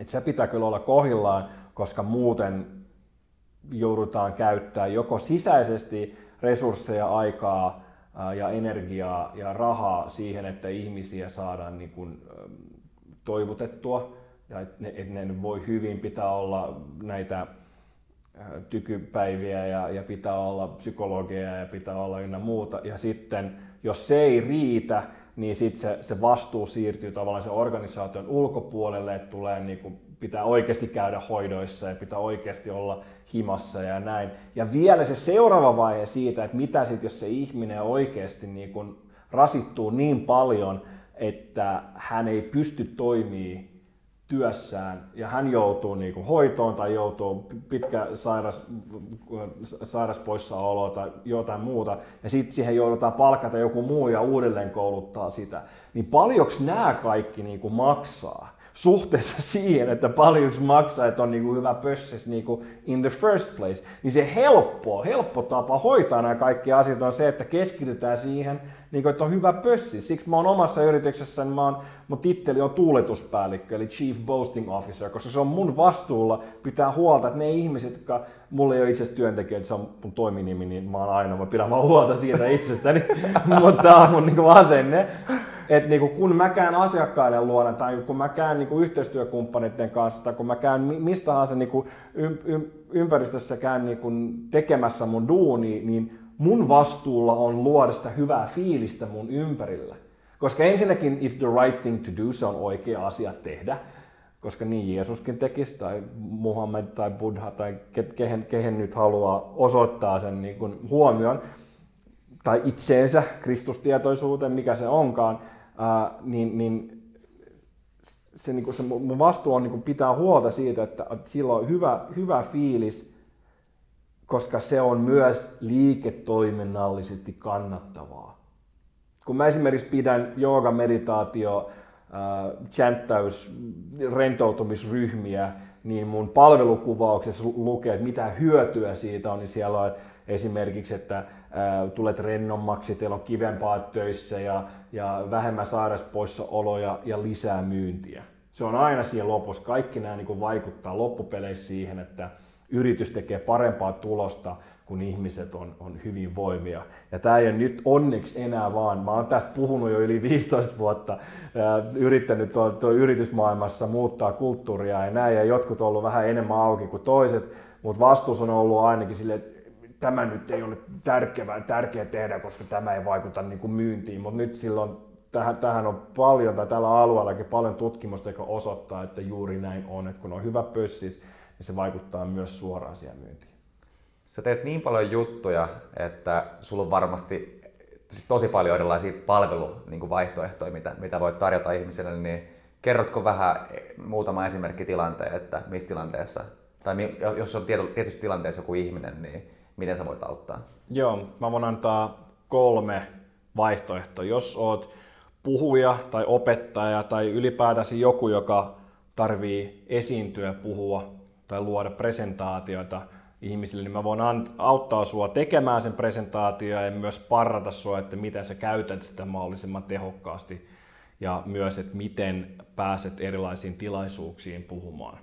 Et se pitää kyllä olla kohillaan, koska muuten joudutaan käyttämään joko sisäisesti resursseja, aikaa ja energiaa ja rahaa siihen, että ihmisiä saadaan niin kuin, toivotettua ja että ne, että ne voi hyvin, pitää olla näitä tykypäiviä ja, ja pitää olla psykologia ja pitää olla ynnä muuta. Ja sitten, jos se ei riitä, niin sitten se, se vastuu siirtyy tavallaan sen organisaation ulkopuolelle, että tulee niin kuin, pitää oikeasti käydä hoidoissa ja pitää oikeasti olla himassa ja näin. Ja vielä se seuraava vaihe siitä, että mitä sitten, jos se ihminen oikeasti niin kuin rasittuu niin paljon, että hän ei pysty toimimaan työssään ja hän joutuu niin kuin hoitoon tai joutuu pitkä sairas, sairaspoissaoloa tai jotain muuta ja sitten siihen joudutaan palkata joku muu ja uudelleen kouluttaa sitä, niin paljonko nämä kaikki niin kuin maksaa? Suhteessa [laughs] siihen, että paljonko maksaa, että on niin kuin hyvä pössis kuin in the first place, niin se helppo, helppo tapa hoitaa nämä kaikki asiat on se, että keskitytään siihen, niin kuin, että on hyvä pössi. Siksi mä oon omassa yrityksessä, niin mä oon, mun titteli on tuuletuspäällikkö, eli Chief Boasting Officer, koska se on mun vastuulla pitää huolta, että ne ihmiset, jotka mulla ei ole itse työntekijöitä, se on mun toiminimi, niin mä oon aina, mä pidän vaan huolta siitä itsestäni, [laughs] mutta tää on mun niin asenne että niinku, kun mä käyn asiakkaiden luona tai kun mä käyn niinku, yhteistyökumppaneiden kanssa tai kun mä käyn mistä tahansa niinku, ym, ym, ympäristössä käyn niinku, tekemässä mun duuni, niin mun vastuulla on luoda sitä hyvää fiilistä mun ympärillä. Koska ensinnäkin it's the right thing to do, se on oikea asia tehdä, koska niin Jeesuskin tekisi, tai Muhammed tai Buddha tai kehen, kehen nyt haluaa osoittaa sen niin kuin huomion, tai itseensä, kristustietoisuuteen, mikä se onkaan, ää, niin, niin se, niin kuin se mun vastuu on niin kuin pitää huolta siitä, että, että sillä on hyvä, hyvä fiilis, koska se on myös liiketoiminnallisesti kannattavaa. Kun mä esimerkiksi pidän jooga, meditaatio, chanttäys, rentoutumisryhmiä, niin mun palvelukuvauksessa lukee, että mitä hyötyä siitä on, niin siellä on esimerkiksi, että tulet rennommaksi, teillä on kivempaa töissä ja, ja vähemmän sairauspoissaoloja ja lisää myyntiä. Se on aina siinä lopussa. Kaikki nämä niin vaikuttaa loppupeleissä siihen, että yritys tekee parempaa tulosta, kun ihmiset on, on hyvinvoimia. Ja tämä ei ole nyt onneksi enää vaan, mä oon tästä puhunut jo yli 15 vuotta, ää, yrittänyt tuo, tuo yritysmaailmassa muuttaa kulttuuria ja näin, ja jotkut on ollut vähän enemmän auki kuin toiset, mutta vastuus on ollut ainakin sille, että tämä nyt ei ole tärkeä, tärkeä tehdä, koska tämä ei vaikuta niin kuin myyntiin, mutta nyt silloin tähän, tähän on paljon, tai tällä alueellakin paljon tutkimusta, joka osoittaa, että juuri näin on, että kun on hyvä pössis, niin se vaikuttaa myös suoraan siihen myyntiin. Sä teet niin paljon juttuja, että sulla on varmasti siis tosi paljon erilaisia palveluvaihtoehtoja, niin mitä, mitä voit tarjota ihmisille, niin kerrotko vähän muutama esimerkki tilanteen, että missä tilanteessa, tai jos on tietysti tilanteessa joku ihminen, niin miten sä voit auttaa? Joo, mä voin antaa kolme vaihtoehtoa. Jos oot puhuja tai opettaja tai ylipäätänsä joku, joka tarvii esiintyä, puhua tai luoda presentaatioita ihmisille, niin mä voin auttaa sua tekemään sen presentaatio ja myös parrata sua, että miten sä käytät sitä mahdollisimman tehokkaasti ja myös, että miten pääset erilaisiin tilaisuuksiin puhumaan.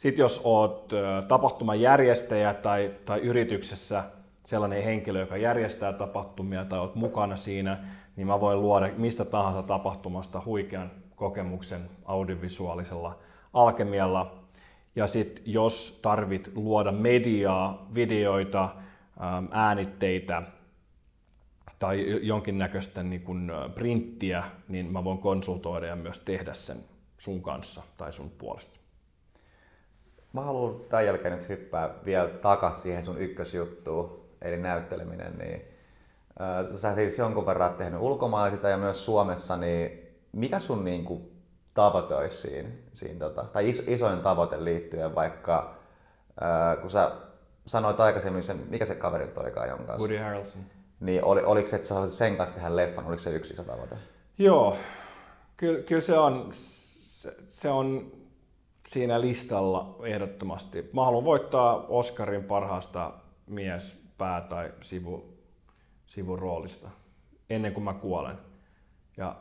Sitten jos oot tapahtuman järjestäjä tai, tai yrityksessä sellainen henkilö, joka järjestää tapahtumia tai oot mukana siinä, niin mä voin luoda mistä tahansa tapahtumasta huikean kokemuksen audiovisuaalisella alkemialla. Ja sitten jos tarvit luoda mediaa, videoita, äänitteitä tai jonkinnäköistä niin kun printtiä, niin mä voin konsultoida ja myös tehdä sen sun kanssa tai sun puolesta. Mä haluan tämän jälkeen nyt hyppää vielä takaisin siihen sun ykkösjuttuun, eli näytteleminen. Niin, äh, sä siis jonkun verran tehnyt ulkomailla sitä ja myös Suomessa, niin mikä sun niin kuin, tavoite olisi siinä, siinä tota, tai is, isoin tavoite liittyen vaikka, äh, kun sä sanoit aikaisemmin, sen, mikä se kaveri nyt olikaan jonka kanssa? Woody Harrelson. Niin oli, oliko se, että sä haluaisit sen kanssa tehdä leffan, oliko se yksi iso tavoite? Joo, Kyllä, kyllä se, on, se, se on siinä listalla ehdottomasti. Mä haluan voittaa Oscarin parhaasta mies, pää tai sivu, sivuroolista ennen kuin mä kuolen. Ja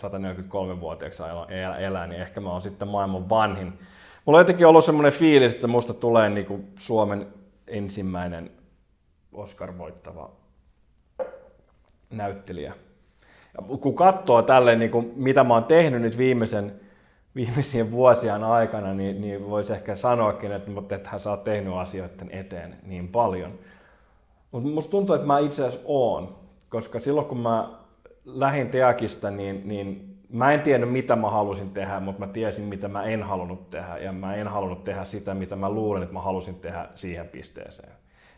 143-vuotiaaksi elää, elää, niin ehkä mä oon sitten maailman vanhin. Mulla on jotenkin ollut semmoinen fiilis, että musta tulee niin kuin Suomen ensimmäinen Oscar voittava näyttelijä. Ja kun katsoo tälleen, niin kuin, mitä mä oon tehnyt nyt viimeisen, viimeisien vuosien aikana, niin, niin voisi ehkä sanoakin, että, mutta että sä oot tehnyt asioiden eteen niin paljon. Mutta musta tuntuu, että mä itse asiassa oon, koska silloin kun mä lähdin Teakista, niin, niin mä en tiennyt mitä mä halusin tehdä, mutta mä tiesin mitä mä en halunnut tehdä ja mä en halunnut tehdä sitä, mitä mä luulen, että mä halusin tehdä siihen pisteeseen.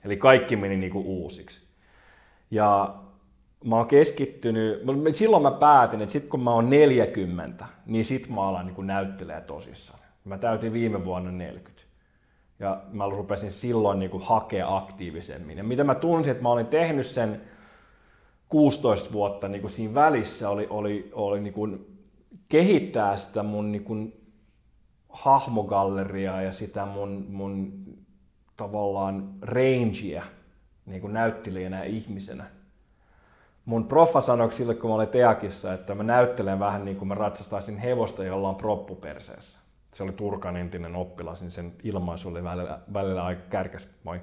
Eli kaikki meni niinku uusiksi. Ja mä oon keskittynyt, silloin mä päätin, että sit kun mä oon 40, niin sit mä alan niin näyttelee tosissaan. Mä täytin viime vuonna 40. Ja mä rupesin silloin niin hakea aktiivisemmin. Ja mitä mä tunsin, että mä olin tehnyt sen 16 vuotta niin siinä välissä, oli, oli, oli niin kehittää sitä mun niin hahmogalleriaa ja sitä mun, mun tavallaan rangea niin näyttelijänä ja ihmisenä mun proffa sanoi sille, kun mä olin Teakissa, että mä näyttelen vähän niin kuin mä ratsastaisin hevosta, jolla on proppu perseessä. Se oli Turkan entinen oppilas, niin sen ilmaisu oli välillä, välillä aika kärkäs. Moi.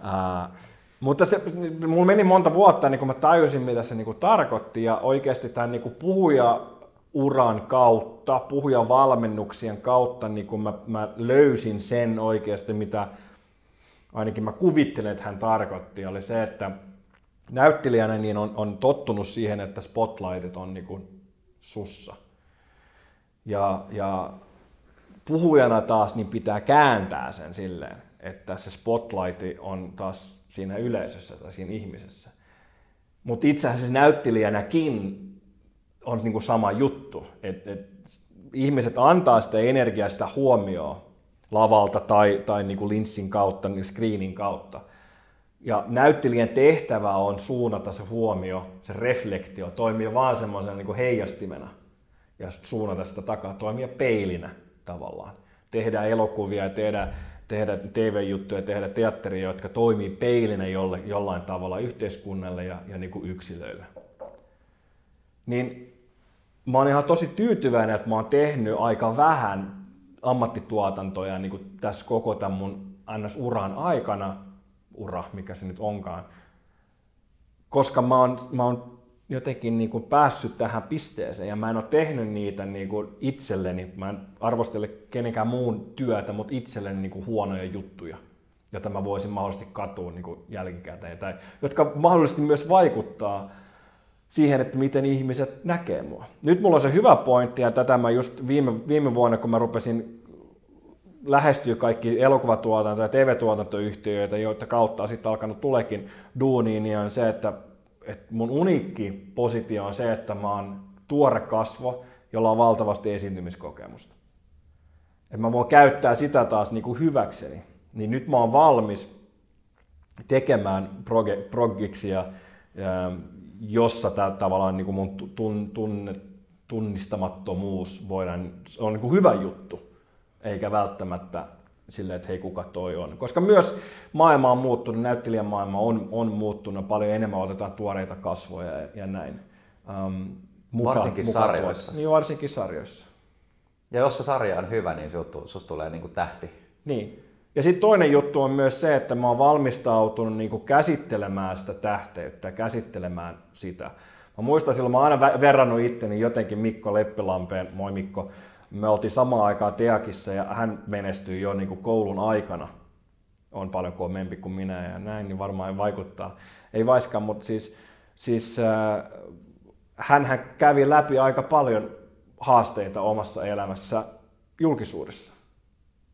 Uh, mutta se, mulla meni monta vuotta, niin kun mä tajusin, mitä se niin kuin tarkoitti, ja oikeasti tämän niin kuin puhuja uran kautta, puhujan valmennuksien kautta, niin kun mä, mä löysin sen oikeasti, mitä ainakin mä kuvittelen, että hän tarkoitti, oli se, että näyttelijänä niin on, on tottunut siihen, että spotlightit on niin kuin sussa. Ja, ja puhujana taas niin pitää kääntää sen silleen, että se spotlight on taas siinä yleisössä tai siinä ihmisessä. Mutta itse asiassa näyttelijänäkin on niin kuin sama juttu. että et ihmiset antaa sitä energiaa, sitä huomioon lavalta tai, tai niin kuin linssin kautta, niin screenin kautta – ja näyttelijän tehtävä on suunnata se huomio, se reflektio, toimia vaan semmoisena niin heijastimena ja suunnata sitä takaa, toimia peilinä tavallaan. Tehdä elokuvia ja tehdä, tehdä TV-juttuja, tehdä teatteria, jotka toimii peilinä jolle, jollain tavalla yhteiskunnalle ja, ja niin kuin yksilöille. Niin mä oon ihan tosi tyytyväinen, että mä oon tehnyt aika vähän ammattituotantoja niin kuin tässä koko tämän mun NS-uran aikana, ura, mikä se nyt onkaan. Koska mä oon, mä oon jotenkin niin kuin päässyt tähän pisteeseen ja mä en ole tehnyt niitä niin kuin itselleni, mä en arvostele kenenkään muun työtä, mutta itselleni niin kuin huonoja juttuja, joita mä voisin mahdollisesti katua niin kuin jälkikäteen, tai jotka mahdollisesti myös vaikuttaa siihen, että miten ihmiset näkee mua. Nyt mulla on se hyvä pointti, ja tätä mä just viime, viime vuonna, kun mä rupesin lähestyy kaikki elokuvatuotanto- ja TV-tuotantoyhtiöitä, joita kautta on sitten alkanut tulekin duuniin, niin on se, että, että mun uniikki positio on se, että mä oon tuore kasvo, jolla on valtavasti esiintymiskokemusta. Että mä voin käyttää sitä taas niin kuin hyväkseni. Niin nyt mä oon valmis tekemään proge, progiksia, jossa tämä tavallaan niin kuin mun tun, tunne, tunnistamattomuus voidaan, on niin kuin hyvä juttu eikä välttämättä silleen, että hei kuka toi on. Koska myös maailma on muuttunut, näyttelijän maailma on, on muuttunut, paljon enemmän otetaan tuoreita kasvoja ja, ja näin. Um, muka, varsinkin muka sarjoissa. Niin varsinkin sarjoissa. Ja jos se sarja on hyvä, niin susta tulee niin kuin tähti. Niin. Ja sitten toinen juttu on myös se, että mä oon valmistautunut niin kuin käsittelemään sitä tähteyttä käsittelemään sitä. Mä muistan silloin, mä oon aina verrannut itteni jotenkin Mikko Leppilampeen, moi Mikko, me oltiin samaan aikaan Teakissa ja hän menestyi jo niin kuin koulun aikana. On paljon koomempi kuin minä ja näin, niin varmaan vaikuttaa. Ei vaiskaan, mutta siis, siis äh, hän kävi läpi aika paljon haasteita omassa elämässä julkisuudessa,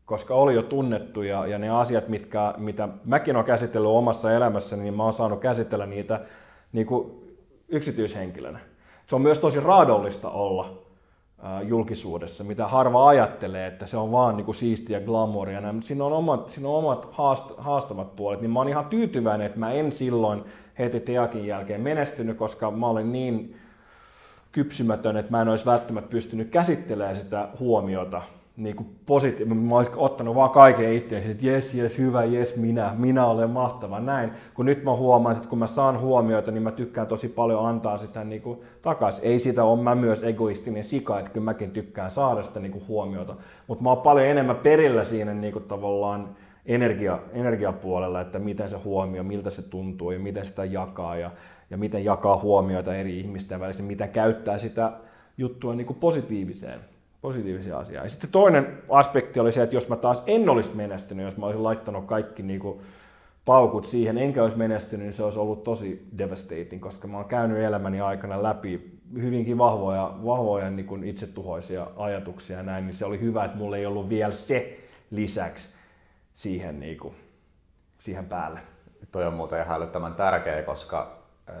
koska oli jo tunnettu ja, ja ne asiat, mitkä, mitä mäkin olen käsitellyt omassa elämässäni, niin mä oon saanut käsitellä niitä niin kuin yksityishenkilönä. Se on myös tosi raadollista olla julkisuudessa, mitä harva ajattelee, että se on vaan niin kuin siistiä glamouria, mutta siinä on omat, siinä on omat haast, haastavat puolet, niin mä oon ihan tyytyväinen, että mä en silloin heti Teakin jälkeen menestynyt, koska mä olin niin kypsymätön, että mä en olisi välttämättä pystynyt käsittelemään sitä huomiota niin kuin positiivisesti. Mä olisin ottanut vaan kaiken itseäni, että jes, jes, hyvä, jes, minä, minä olen mahtava, näin. Kun nyt mä huomaan, että kun mä saan huomioita, niin mä tykkään tosi paljon antaa sitä niin kuin takaisin. Ei sitä ole mä myös egoistinen sika, että kyllä mäkin tykkään saada sitä niin kuin huomiota. Mutta mä oon paljon enemmän perillä siinä niin kuin tavallaan energia, energiapuolella, että miten se huomio, miltä se tuntuu ja miten sitä jakaa ja, ja miten jakaa huomioita eri ihmisten välissä, miten käyttää sitä juttua niin kuin positiiviseen positiivisia asioita. Ja sitten toinen aspekti oli se, että jos mä taas en olisi menestynyt, jos mä olisin laittanut kaikki niin kuin paukut siihen, enkä olisi menestynyt, niin se olisi ollut tosi devastating, koska mä oon käynyt elämäni aikana läpi hyvinkin vahvoja, vahvoja niin kuin itsetuhoisia ajatuksia ja näin, niin se oli hyvä, että mulla ei ollut vielä se lisäksi siihen, niin kuin, siihen päälle. Toi on muuten ihan älyttömän tärkeä, koska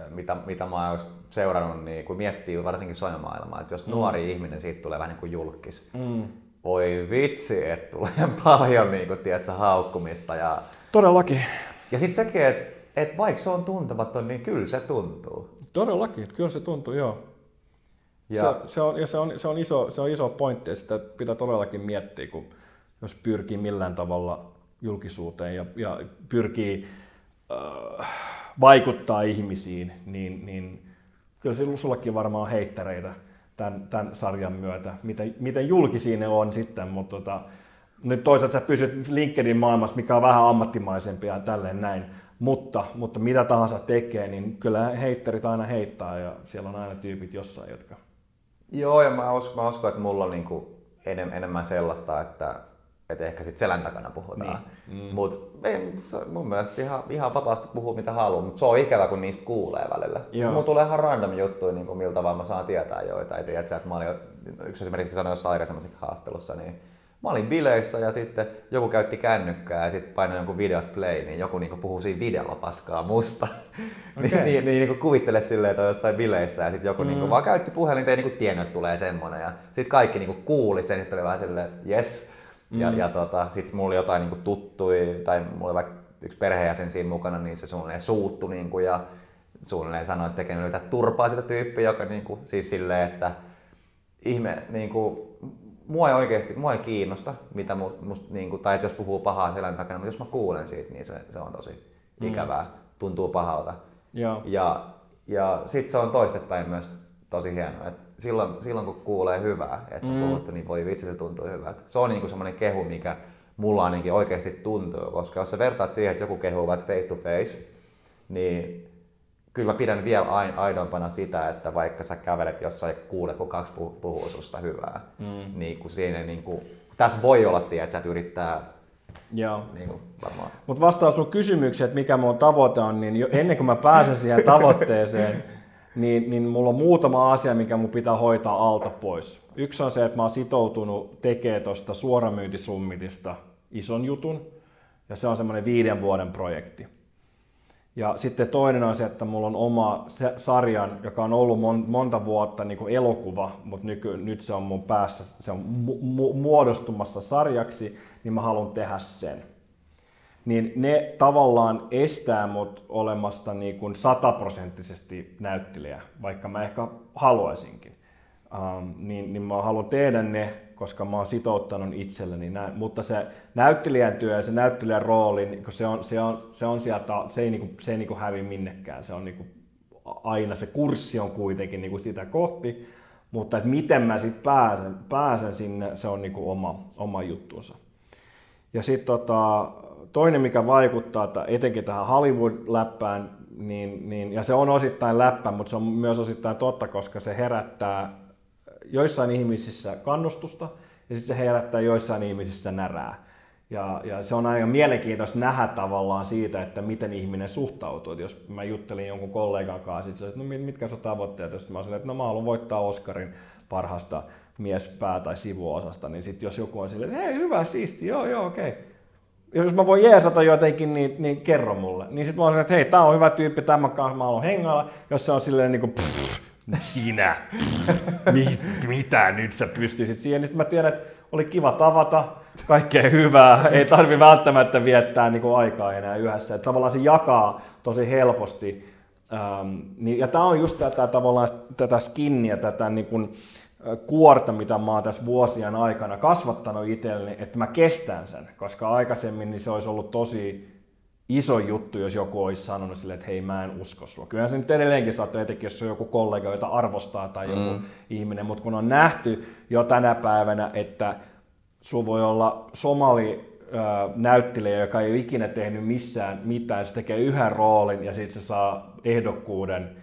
mitä, mitä mä oon seurannut, niin kun miettii varsinkin somemaailmaa, että jos mm. nuori ihminen siitä tulee vähän niin kuin julkis, mm. voi vitsi, että tulee [laughs] paljon niin kuin, tiedätkö, haukkumista. Ja... Todellakin. Ja sitten sekin, että, että vaikka se on tuntematon, niin kyllä se tuntuu. Todellakin, kyllä se tuntuu, joo. Ja se, se, on, ja se, on, se, on iso, se on iso pointti, ja sitä pitää todellakin miettiä, kun jos pyrkii millään tavalla julkisuuteen ja, ja pyrkii äh, vaikuttaa ihmisiin, niin, niin kyllä se sullakin varmaan heittäreitä tämän, tämän sarjan myötä, miten, miten julkisia ne on sitten, mutta tota, nyt toisaalta sä pysyt LinkedIn maailmassa, mikä on vähän ammattimaisempi ja tälleen näin, mutta, mutta mitä tahansa tekee, niin kyllä heitterit aina heittää ja siellä on aina tyypit jossain, jotka... Joo, ja mä uskon, mä uskon että mulla on niin kuin enemmän sellaista, että että ehkä sitten selän takana puhutaan. Niin. Mm. Mutta mun mielestä ihan, ihan vapaasti puhuu mitä haluaa, mutta se on ikävä, kun niistä kuulee välillä. Mulla tulee ihan random juttuja, niin kuin miltä vaan mä saan tietää joita. Ei tiedä, että mä olin, yksi esimerkiksi sanoin jossain aikaisemmassa haastelussa, niin mä olin bileissä ja sitten joku käytti kännykkää ja sitten painoi jonkun videosta play, niin joku niinku puhuu siinä videolla paskaa musta. [laughs] Okay. niin, niin, niin niinku kuvittele silleen, että on jossain bileissä ja sitten joku niinku mm. niinku vaan käytti puhelinta ja niinku tiennyt, että tulee semmonen. Ja sitten kaikki niinku kuuli sen, sitten oli vähän silleen, yes, Mm. Ja, ja tota, sit mulla oli jotain niin tuttui, tai mulla oli vaikka yksi perheenjäsen siinä mukana, niin se suunnilleen suuttu niin kuin, ja suunnilleen sanoi, että tekee yrittää turpaa sitä tyyppiä, joka niin kuin, siis silleen, että ihme, niin kuin, mua ei oikeasti, mua ei kiinnosta, mitä mu, must, niin kuin, tai että jos puhuu pahaa selän takana, mutta jos mä kuulen siitä, niin se, se on tosi mm. ikävää, tuntuu pahalta. Joo. Ja, ja sitten se on toistepäin myös tosi hienoa. Et silloin, silloin kun kuulee hyvää, että mm. puhuttu, niin voi vitsi se tuntuu hyvältä. Se on niinku semmoinen kehu, mikä mulla ainakin oikeasti tuntuu, koska jos sä vertaat siihen, että joku kehuu vaikka face to face, niin kyllä mä pidän vielä aidompana sitä, että vaikka sä kävelet jossain kuulet, kun kaksi puhuu susta hyvää, mm. niin kun siinä niin kuin, tässä voi olla, tie, että sä yrittää Joo. Niin kuin varmaan. Mutta vastaus sun kysymykseen, että mikä mun tavoite on, niin jo ennen kuin mä pääsen siihen tavoitteeseen, [laughs] niin, niin mulla on muutama asia, mikä mun pitää hoitaa alta pois. Yksi on se, että mä oon sitoutunut tekemään tuosta suoramyyntisummitista ison jutun, ja se on semmoinen viiden vuoden projekti. Ja sitten toinen on se, että mulla on oma sarjan, joka on ollut monta vuotta niin kuin elokuva, mutta nyky, nyt se on mun päässä, se on mu- muodostumassa sarjaksi, niin mä haluan tehdä sen niin ne tavallaan estää mut olemasta niin kuin sataprosenttisesti näyttelijä, vaikka mä ehkä haluaisinkin. Um, niin, niin mä haluan tehdä ne, koska mä oon sitouttanut itselleni näin. Mutta se näyttelijän työ ja se näyttelijän rooli, niin se on, se on, se on sieltä, se ei, niin kuin, se ei niin kuin hävi minnekään. Se on niin kuin, aina se kurssi on kuitenkin niin kuin sitä kohti, mutta että miten mä sitten pääsen, pääsen sinne, se on niin kuin oma, oma juttunsa. Ja sitten tota, toinen, mikä vaikuttaa että etenkin tähän Hollywood-läppään, niin, niin, ja se on osittain läppä, mutta se on myös osittain totta, koska se herättää joissain ihmisissä kannustusta ja sitten se herättää joissain ihmisissä närää. Ja, ja se on aika mielenkiintoista nähdä tavallaan siitä, että miten ihminen suhtautuu. Et jos mä juttelin jonkun kollegan kanssa, sit se, että no mitkä on tavoitteet, jos mä sanoin, että no mä haluan voittaa Oscarin parhaasta miespää- tai sivuosasta, niin sitten jos joku on silleen, että hei hyvä, siisti, joo joo okei. Okay jos mä voin jeesata jotenkin, niin, niin kerro mulle. Niin sitten mä oon että hei, tää on hyvä tyyppi, tämän kanssa mä oon hengalla. Jos se on silleen niin kuin, sinä, Mi, mitä nyt sä pystyisit siihen, niin mä tiedän, että oli kiva tavata, kaikkea hyvää, ei tarvi välttämättä viettää niin kuin aikaa enää yhdessä. Että tavallaan se jakaa tosi helposti Ähm, niin, ja tämä on just tätä tavallaan tätä skinniä, tätä niin kuin, kuorta, mitä mä oon tässä vuosien aikana kasvattanut itselleni, että mä kestän sen, koska aikaisemmin niin se olisi ollut tosi iso juttu, jos joku olisi sanonut silleen, että hei mä en usko sua. Kyllä se nyt edelleenkin saattaa, etenkin jos on joku kollega, jota arvostaa tai joku mm. ihminen, mutta kun on nähty jo tänä päivänä, että sulla voi olla somali näyttelijä, joka ei ole ikinä tehnyt missään mitään, se tekee yhden roolin ja sitten se saa ehdokkuuden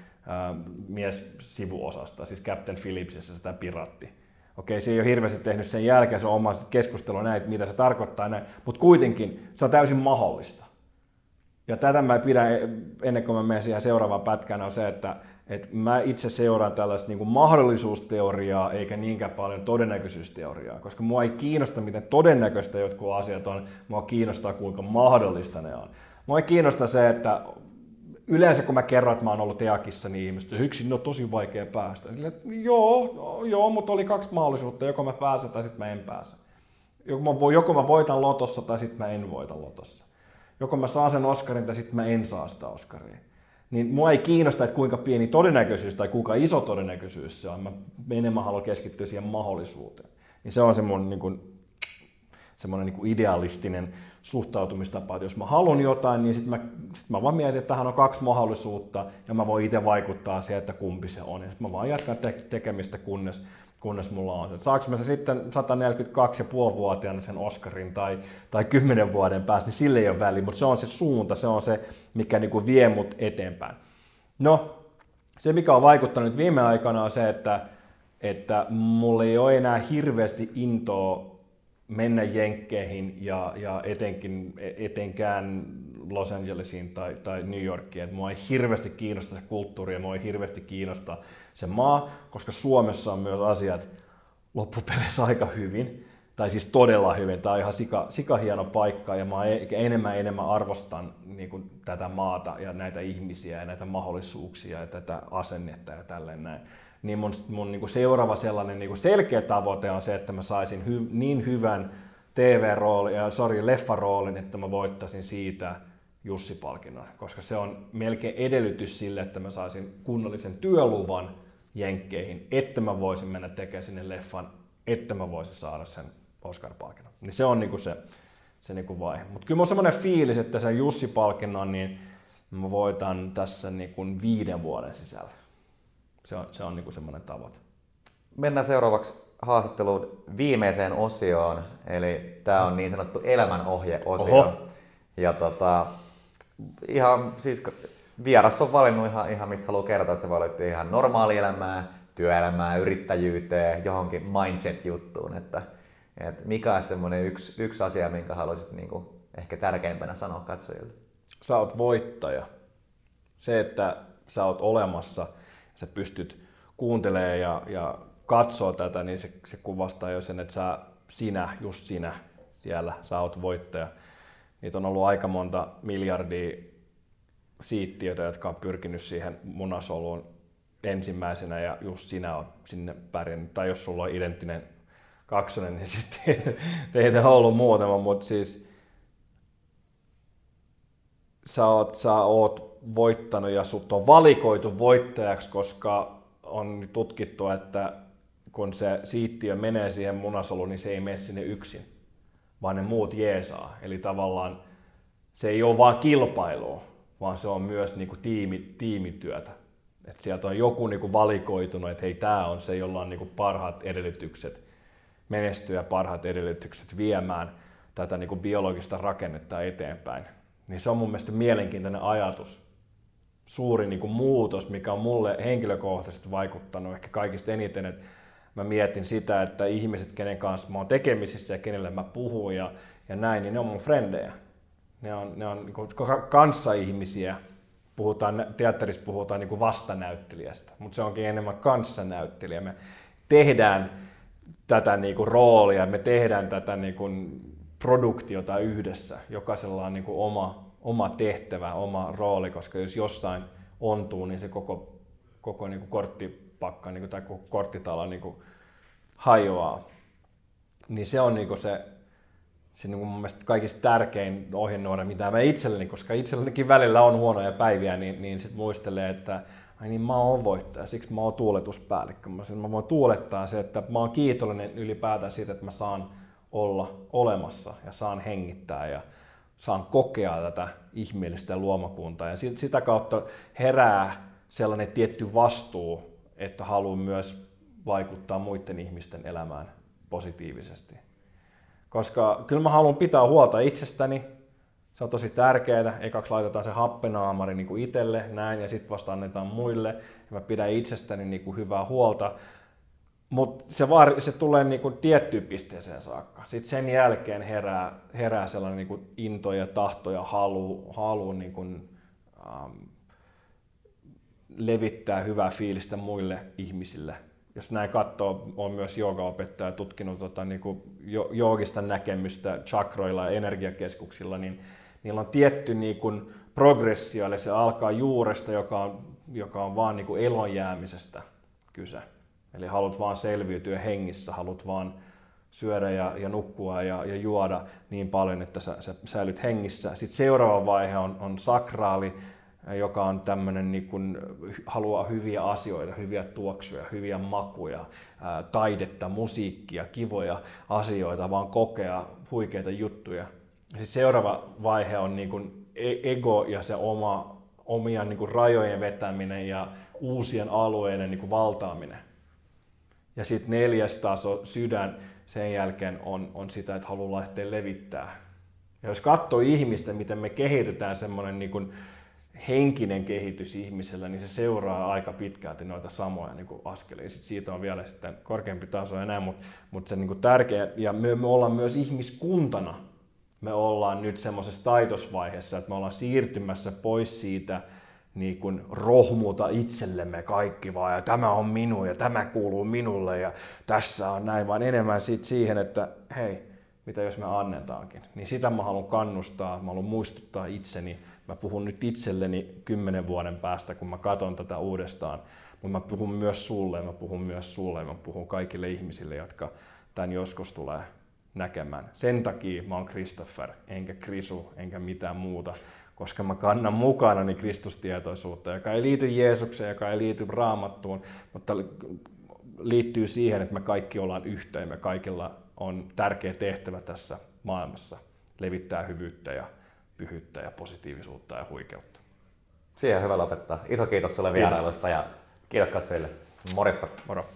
mies sivuosasta, siis Captain Phillipsissä sitä piratti. Okei, se ei ole hirveästi tehnyt sen jälkeen, se on oma keskustelu näin, mitä se tarkoittaa näin, mutta kuitenkin se on täysin mahdollista. Ja tätä mä pidän, ennen kuin mä menen siihen seuraavaan pätkään, on se, että, että mä itse seuraan tällaista niin kuin mahdollisuusteoriaa eikä niinkään paljon todennäköisyysteoriaa, koska mua ei kiinnosta, miten todennäköistä jotkut asiat on, mua kiinnostaa, kuinka mahdollista ne on. Mua ei kiinnosta se, että yleensä kun mä kerron, että mä oon ollut EAKissa, niin ihmiset, yksin on tosi vaikea päästä. Sille, joo, joo, mutta oli kaksi mahdollisuutta, joko mä pääsen tai sitten mä en pääse. Joko mä, joko mä voitan lotossa tai sitten mä en voita lotossa. Joko mä saan sen Oscarin tai sitten mä en saa sitä Oscaria. Niin mua ei kiinnosta, että kuinka pieni todennäköisyys tai kuinka iso todennäköisyys se on. Mä enemmän haluan keskittyä siihen mahdollisuuteen. Niin se on se mun niin kuin, semmoinen niin kuin idealistinen suhtautumistapa, että jos mä haluan jotain, niin sitten mä, sit mä vaan mietin, että tähän on kaksi mahdollisuutta ja mä voin itse vaikuttaa siihen, että kumpi se on. Ja sitten mä vaan jatkan te- tekemistä, kunnes, kunnes mulla on se. Saanko mä se sitten 142,5-vuotiaana sen Oscarin tai, tai 10 vuoden päästä, niin sille ei ole väliä, mutta se on se suunta, se on se, mikä niin kuin vie mut eteenpäin. No, se mikä on vaikuttanut viime aikana on se, että, että mulla ei ole enää hirveästi intoa mennä Jenkkeihin ja, ja etenkin, etenkään Los Angelesiin tai, tai New Yorkiin. Et mua ei hirveästi kiinnosta se kulttuuri ja mua ei hirveästi kiinnosta se maa, koska Suomessa on myös asiat loppupeleissä aika hyvin, tai siis todella hyvin. Tämä on ihan sika, sika hieno paikka ja mä enemmän enemmän arvostan niin kuin, tätä maata ja näitä ihmisiä ja näitä mahdollisuuksia ja tätä asennetta ja tälleen näin niin mun, mun niin kuin seuraava sellainen niin kuin selkeä tavoite on se, että mä saisin hy, niin hyvän TV-roolin, ja sorry, leffaroolin, että mä voittaisin siitä Jussi-palkinnon, koska se on melkein edellytys sille, että mä saisin kunnollisen työluvan Jenkkeihin, että mä voisin mennä tekemään sinne leffan, että mä voisin saada sen Oscar-palkinnon. Niin se on niinku se, se niinku vaihe. Mutta kyllä on semmoinen fiilis, että sen Jussi-palkinnon niin mä voitan tässä niinku viiden vuoden sisällä. Se on, se on niin kuin semmoinen tavoite. Mennään seuraavaksi haastatteluun viimeiseen osioon, eli tämä on niin sanottu elämänohje-osio. Oho. Ja tota, ihan siis vieras on valinnut ihan, ihan mistä haluaa kertoa, että se valitti ihan normaali elämää, työelämää, yrittäjyyteen, johonkin mindset-juttuun, että, että mikä on semmoinen yksi, yksi asia, minkä haluaisit niin kuin ehkä tärkeimpänä sanoa katsojille? Sä oot voittaja. Se, että sä oot olemassa – sä pystyt kuuntelemaan ja, ja katsoo tätä, niin se, se kuvastaa jo sen, että sä, sinä, just sinä siellä, sä oot voittaja. Niitä on ollut aika monta miljardia siittiöitä, jotka on pyrkinyt siihen munasoluun ensimmäisenä ja just sinä oot sinne pärjännyt. Tai jos sulla on identtinen kaksonen, niin sitten [laughs] teitä on ollut muutama, mutta siis sä oot, sä oot voittanut ja sut on valikoitu voittajaksi, koska on tutkittu, että kun se siittiö menee siihen munasoluun, niin se ei mene sinne yksin, vaan ne muut jeesaa. Eli tavallaan se ei ole vain kilpailua, vaan se on myös niinku tiimi, tiimityötä. Et sieltä on joku niinku valikoitunut, että hei, tämä on se, jolla on niinku parhaat edellytykset menestyä parhaat edellytykset viemään tätä niinku biologista rakennetta eteenpäin. Niin se on mun mielestä mielenkiintoinen ajatus suuri niin kuin muutos, mikä on mulle henkilökohtaisesti vaikuttanut ehkä kaikista eniten, että mä mietin sitä, että ihmiset, kenen kanssa mä oon tekemisissä ja kenelle mä puhun ja, ja näin, niin ne on mun frendejä. Ne on, ne on niin kuin kanssaihmisiä. Puhutaan, teatterissa puhutaan niin kuin vastanäyttelijästä, mutta se onkin enemmän kanssanäyttelijä. Me tehdään tätä niin kuin roolia, me tehdään tätä niin kuin produktiota yhdessä. Jokaisella on niin kuin oma, oma tehtävä, oma rooli, koska jos jossain ontuu, niin se koko, koko niin kuin korttipakka niin kuin, tai koko korttitalo niin kuin hajoaa. Niin se on niin kuin se se niin kuin mun mielestä kaikista tärkein ohjenuora, mitä mä itselleni, koska itsellenikin välillä on huonoja päiviä, niin, niin sit muistelee, että ai niin mä oon voittaja, siksi mä oon tuuletuspäällikkö. Mä, mä voin tuulettaa se, että mä oon kiitollinen ylipäätään siitä, että mä saan olla olemassa ja saan hengittää ja saan kokea tätä ihmeellistä luomakuntaa. Ja sitä kautta herää sellainen tietty vastuu, että haluan myös vaikuttaa muiden ihmisten elämään positiivisesti. Koska kyllä mä haluan pitää huolta itsestäni, se on tosi tärkeää. Ekaksi laitetaan se happenaamari niin kuin itselle, näin, ja sitten vasta annetaan muille. Ja mä pidän itsestäni niin kuin hyvää huolta. Mutta se, se tulee niin kuin tiettyyn pisteeseen saakka. Sitten sen jälkeen herää, herää sellainen niin kuin into ja tahto ja halu, halu niin kuin, ähm, levittää hyvää fiilistä muille ihmisille. Jos näin katsoo, on myös joogaopettaja tutkinut tota, niin kuin joogista näkemystä chakroilla ja energiakeskuksilla, niin niillä on tietty niin kuin progressio, eli se alkaa juuresta, joka on, joka on vaan niin kuin elonjäämisestä kyse. Eli haluat vaan selviytyä hengissä, haluat vaan syödä ja, ja nukkua ja, ja juoda niin paljon, että sä, sä säilyt hengissä. Sitten seuraava vaihe on, on sakraali, joka on tämmöinen, niin kun haluaa hyviä asioita, hyviä tuoksuja, hyviä makuja, ää, taidetta, musiikkia, kivoja asioita, vaan kokea huikeita juttuja. Sitten seuraava vaihe on niin kun e-, ego ja se oma, omien niin kun rajojen vetäminen ja uusien alueiden niin valtaaminen. Ja sitten neljäs taso, sydän, sen jälkeen on, on sitä, että haluaa lähteä levittää. Ja jos katsoo ihmistä, miten me kehitetään semmoinen niin henkinen kehitys ihmisellä, niin se seuraa aika pitkälti noita samoja niin kuin askelia. Sitten siitä on vielä sitten korkeampi taso ja näin, mutta, mutta se niin kuin tärkeä, ja me, me ollaan myös ihmiskuntana, me ollaan nyt semmoisessa taitosvaiheessa, että me ollaan siirtymässä pois siitä niin kuin rohmuta itsellemme kaikki vaan, ja tämä on minun, ja tämä kuuluu minulle, ja tässä on näin, vaan enemmän siitä siihen, että hei, mitä jos me annetaankin. Niin sitä mä haluan kannustaa, mä haluan muistuttaa itseni, mä puhun nyt itselleni kymmenen vuoden päästä, kun mä katson tätä uudestaan, mutta mä puhun myös sulle, mä puhun myös sulle, mä puhun kaikille ihmisille, jotka tämän joskus tulee näkemään. Sen takia mä oon Christopher, enkä Krisu, enkä mitään muuta, koska mä kannan mukana Kristustietoisuutta, joka ei liity Jeesukseen, joka ei liity raamattuun, mutta liittyy siihen, että me kaikki ollaan yhteen, me kaikilla on tärkeä tehtävä tässä maailmassa levittää hyvyyttä ja pyhyyttä ja positiivisuutta ja huikeutta. Siihen on hyvä lopettaa. Iso kiitos sulle vierailusta ja kiitos katsojille. Morjesta. Moro.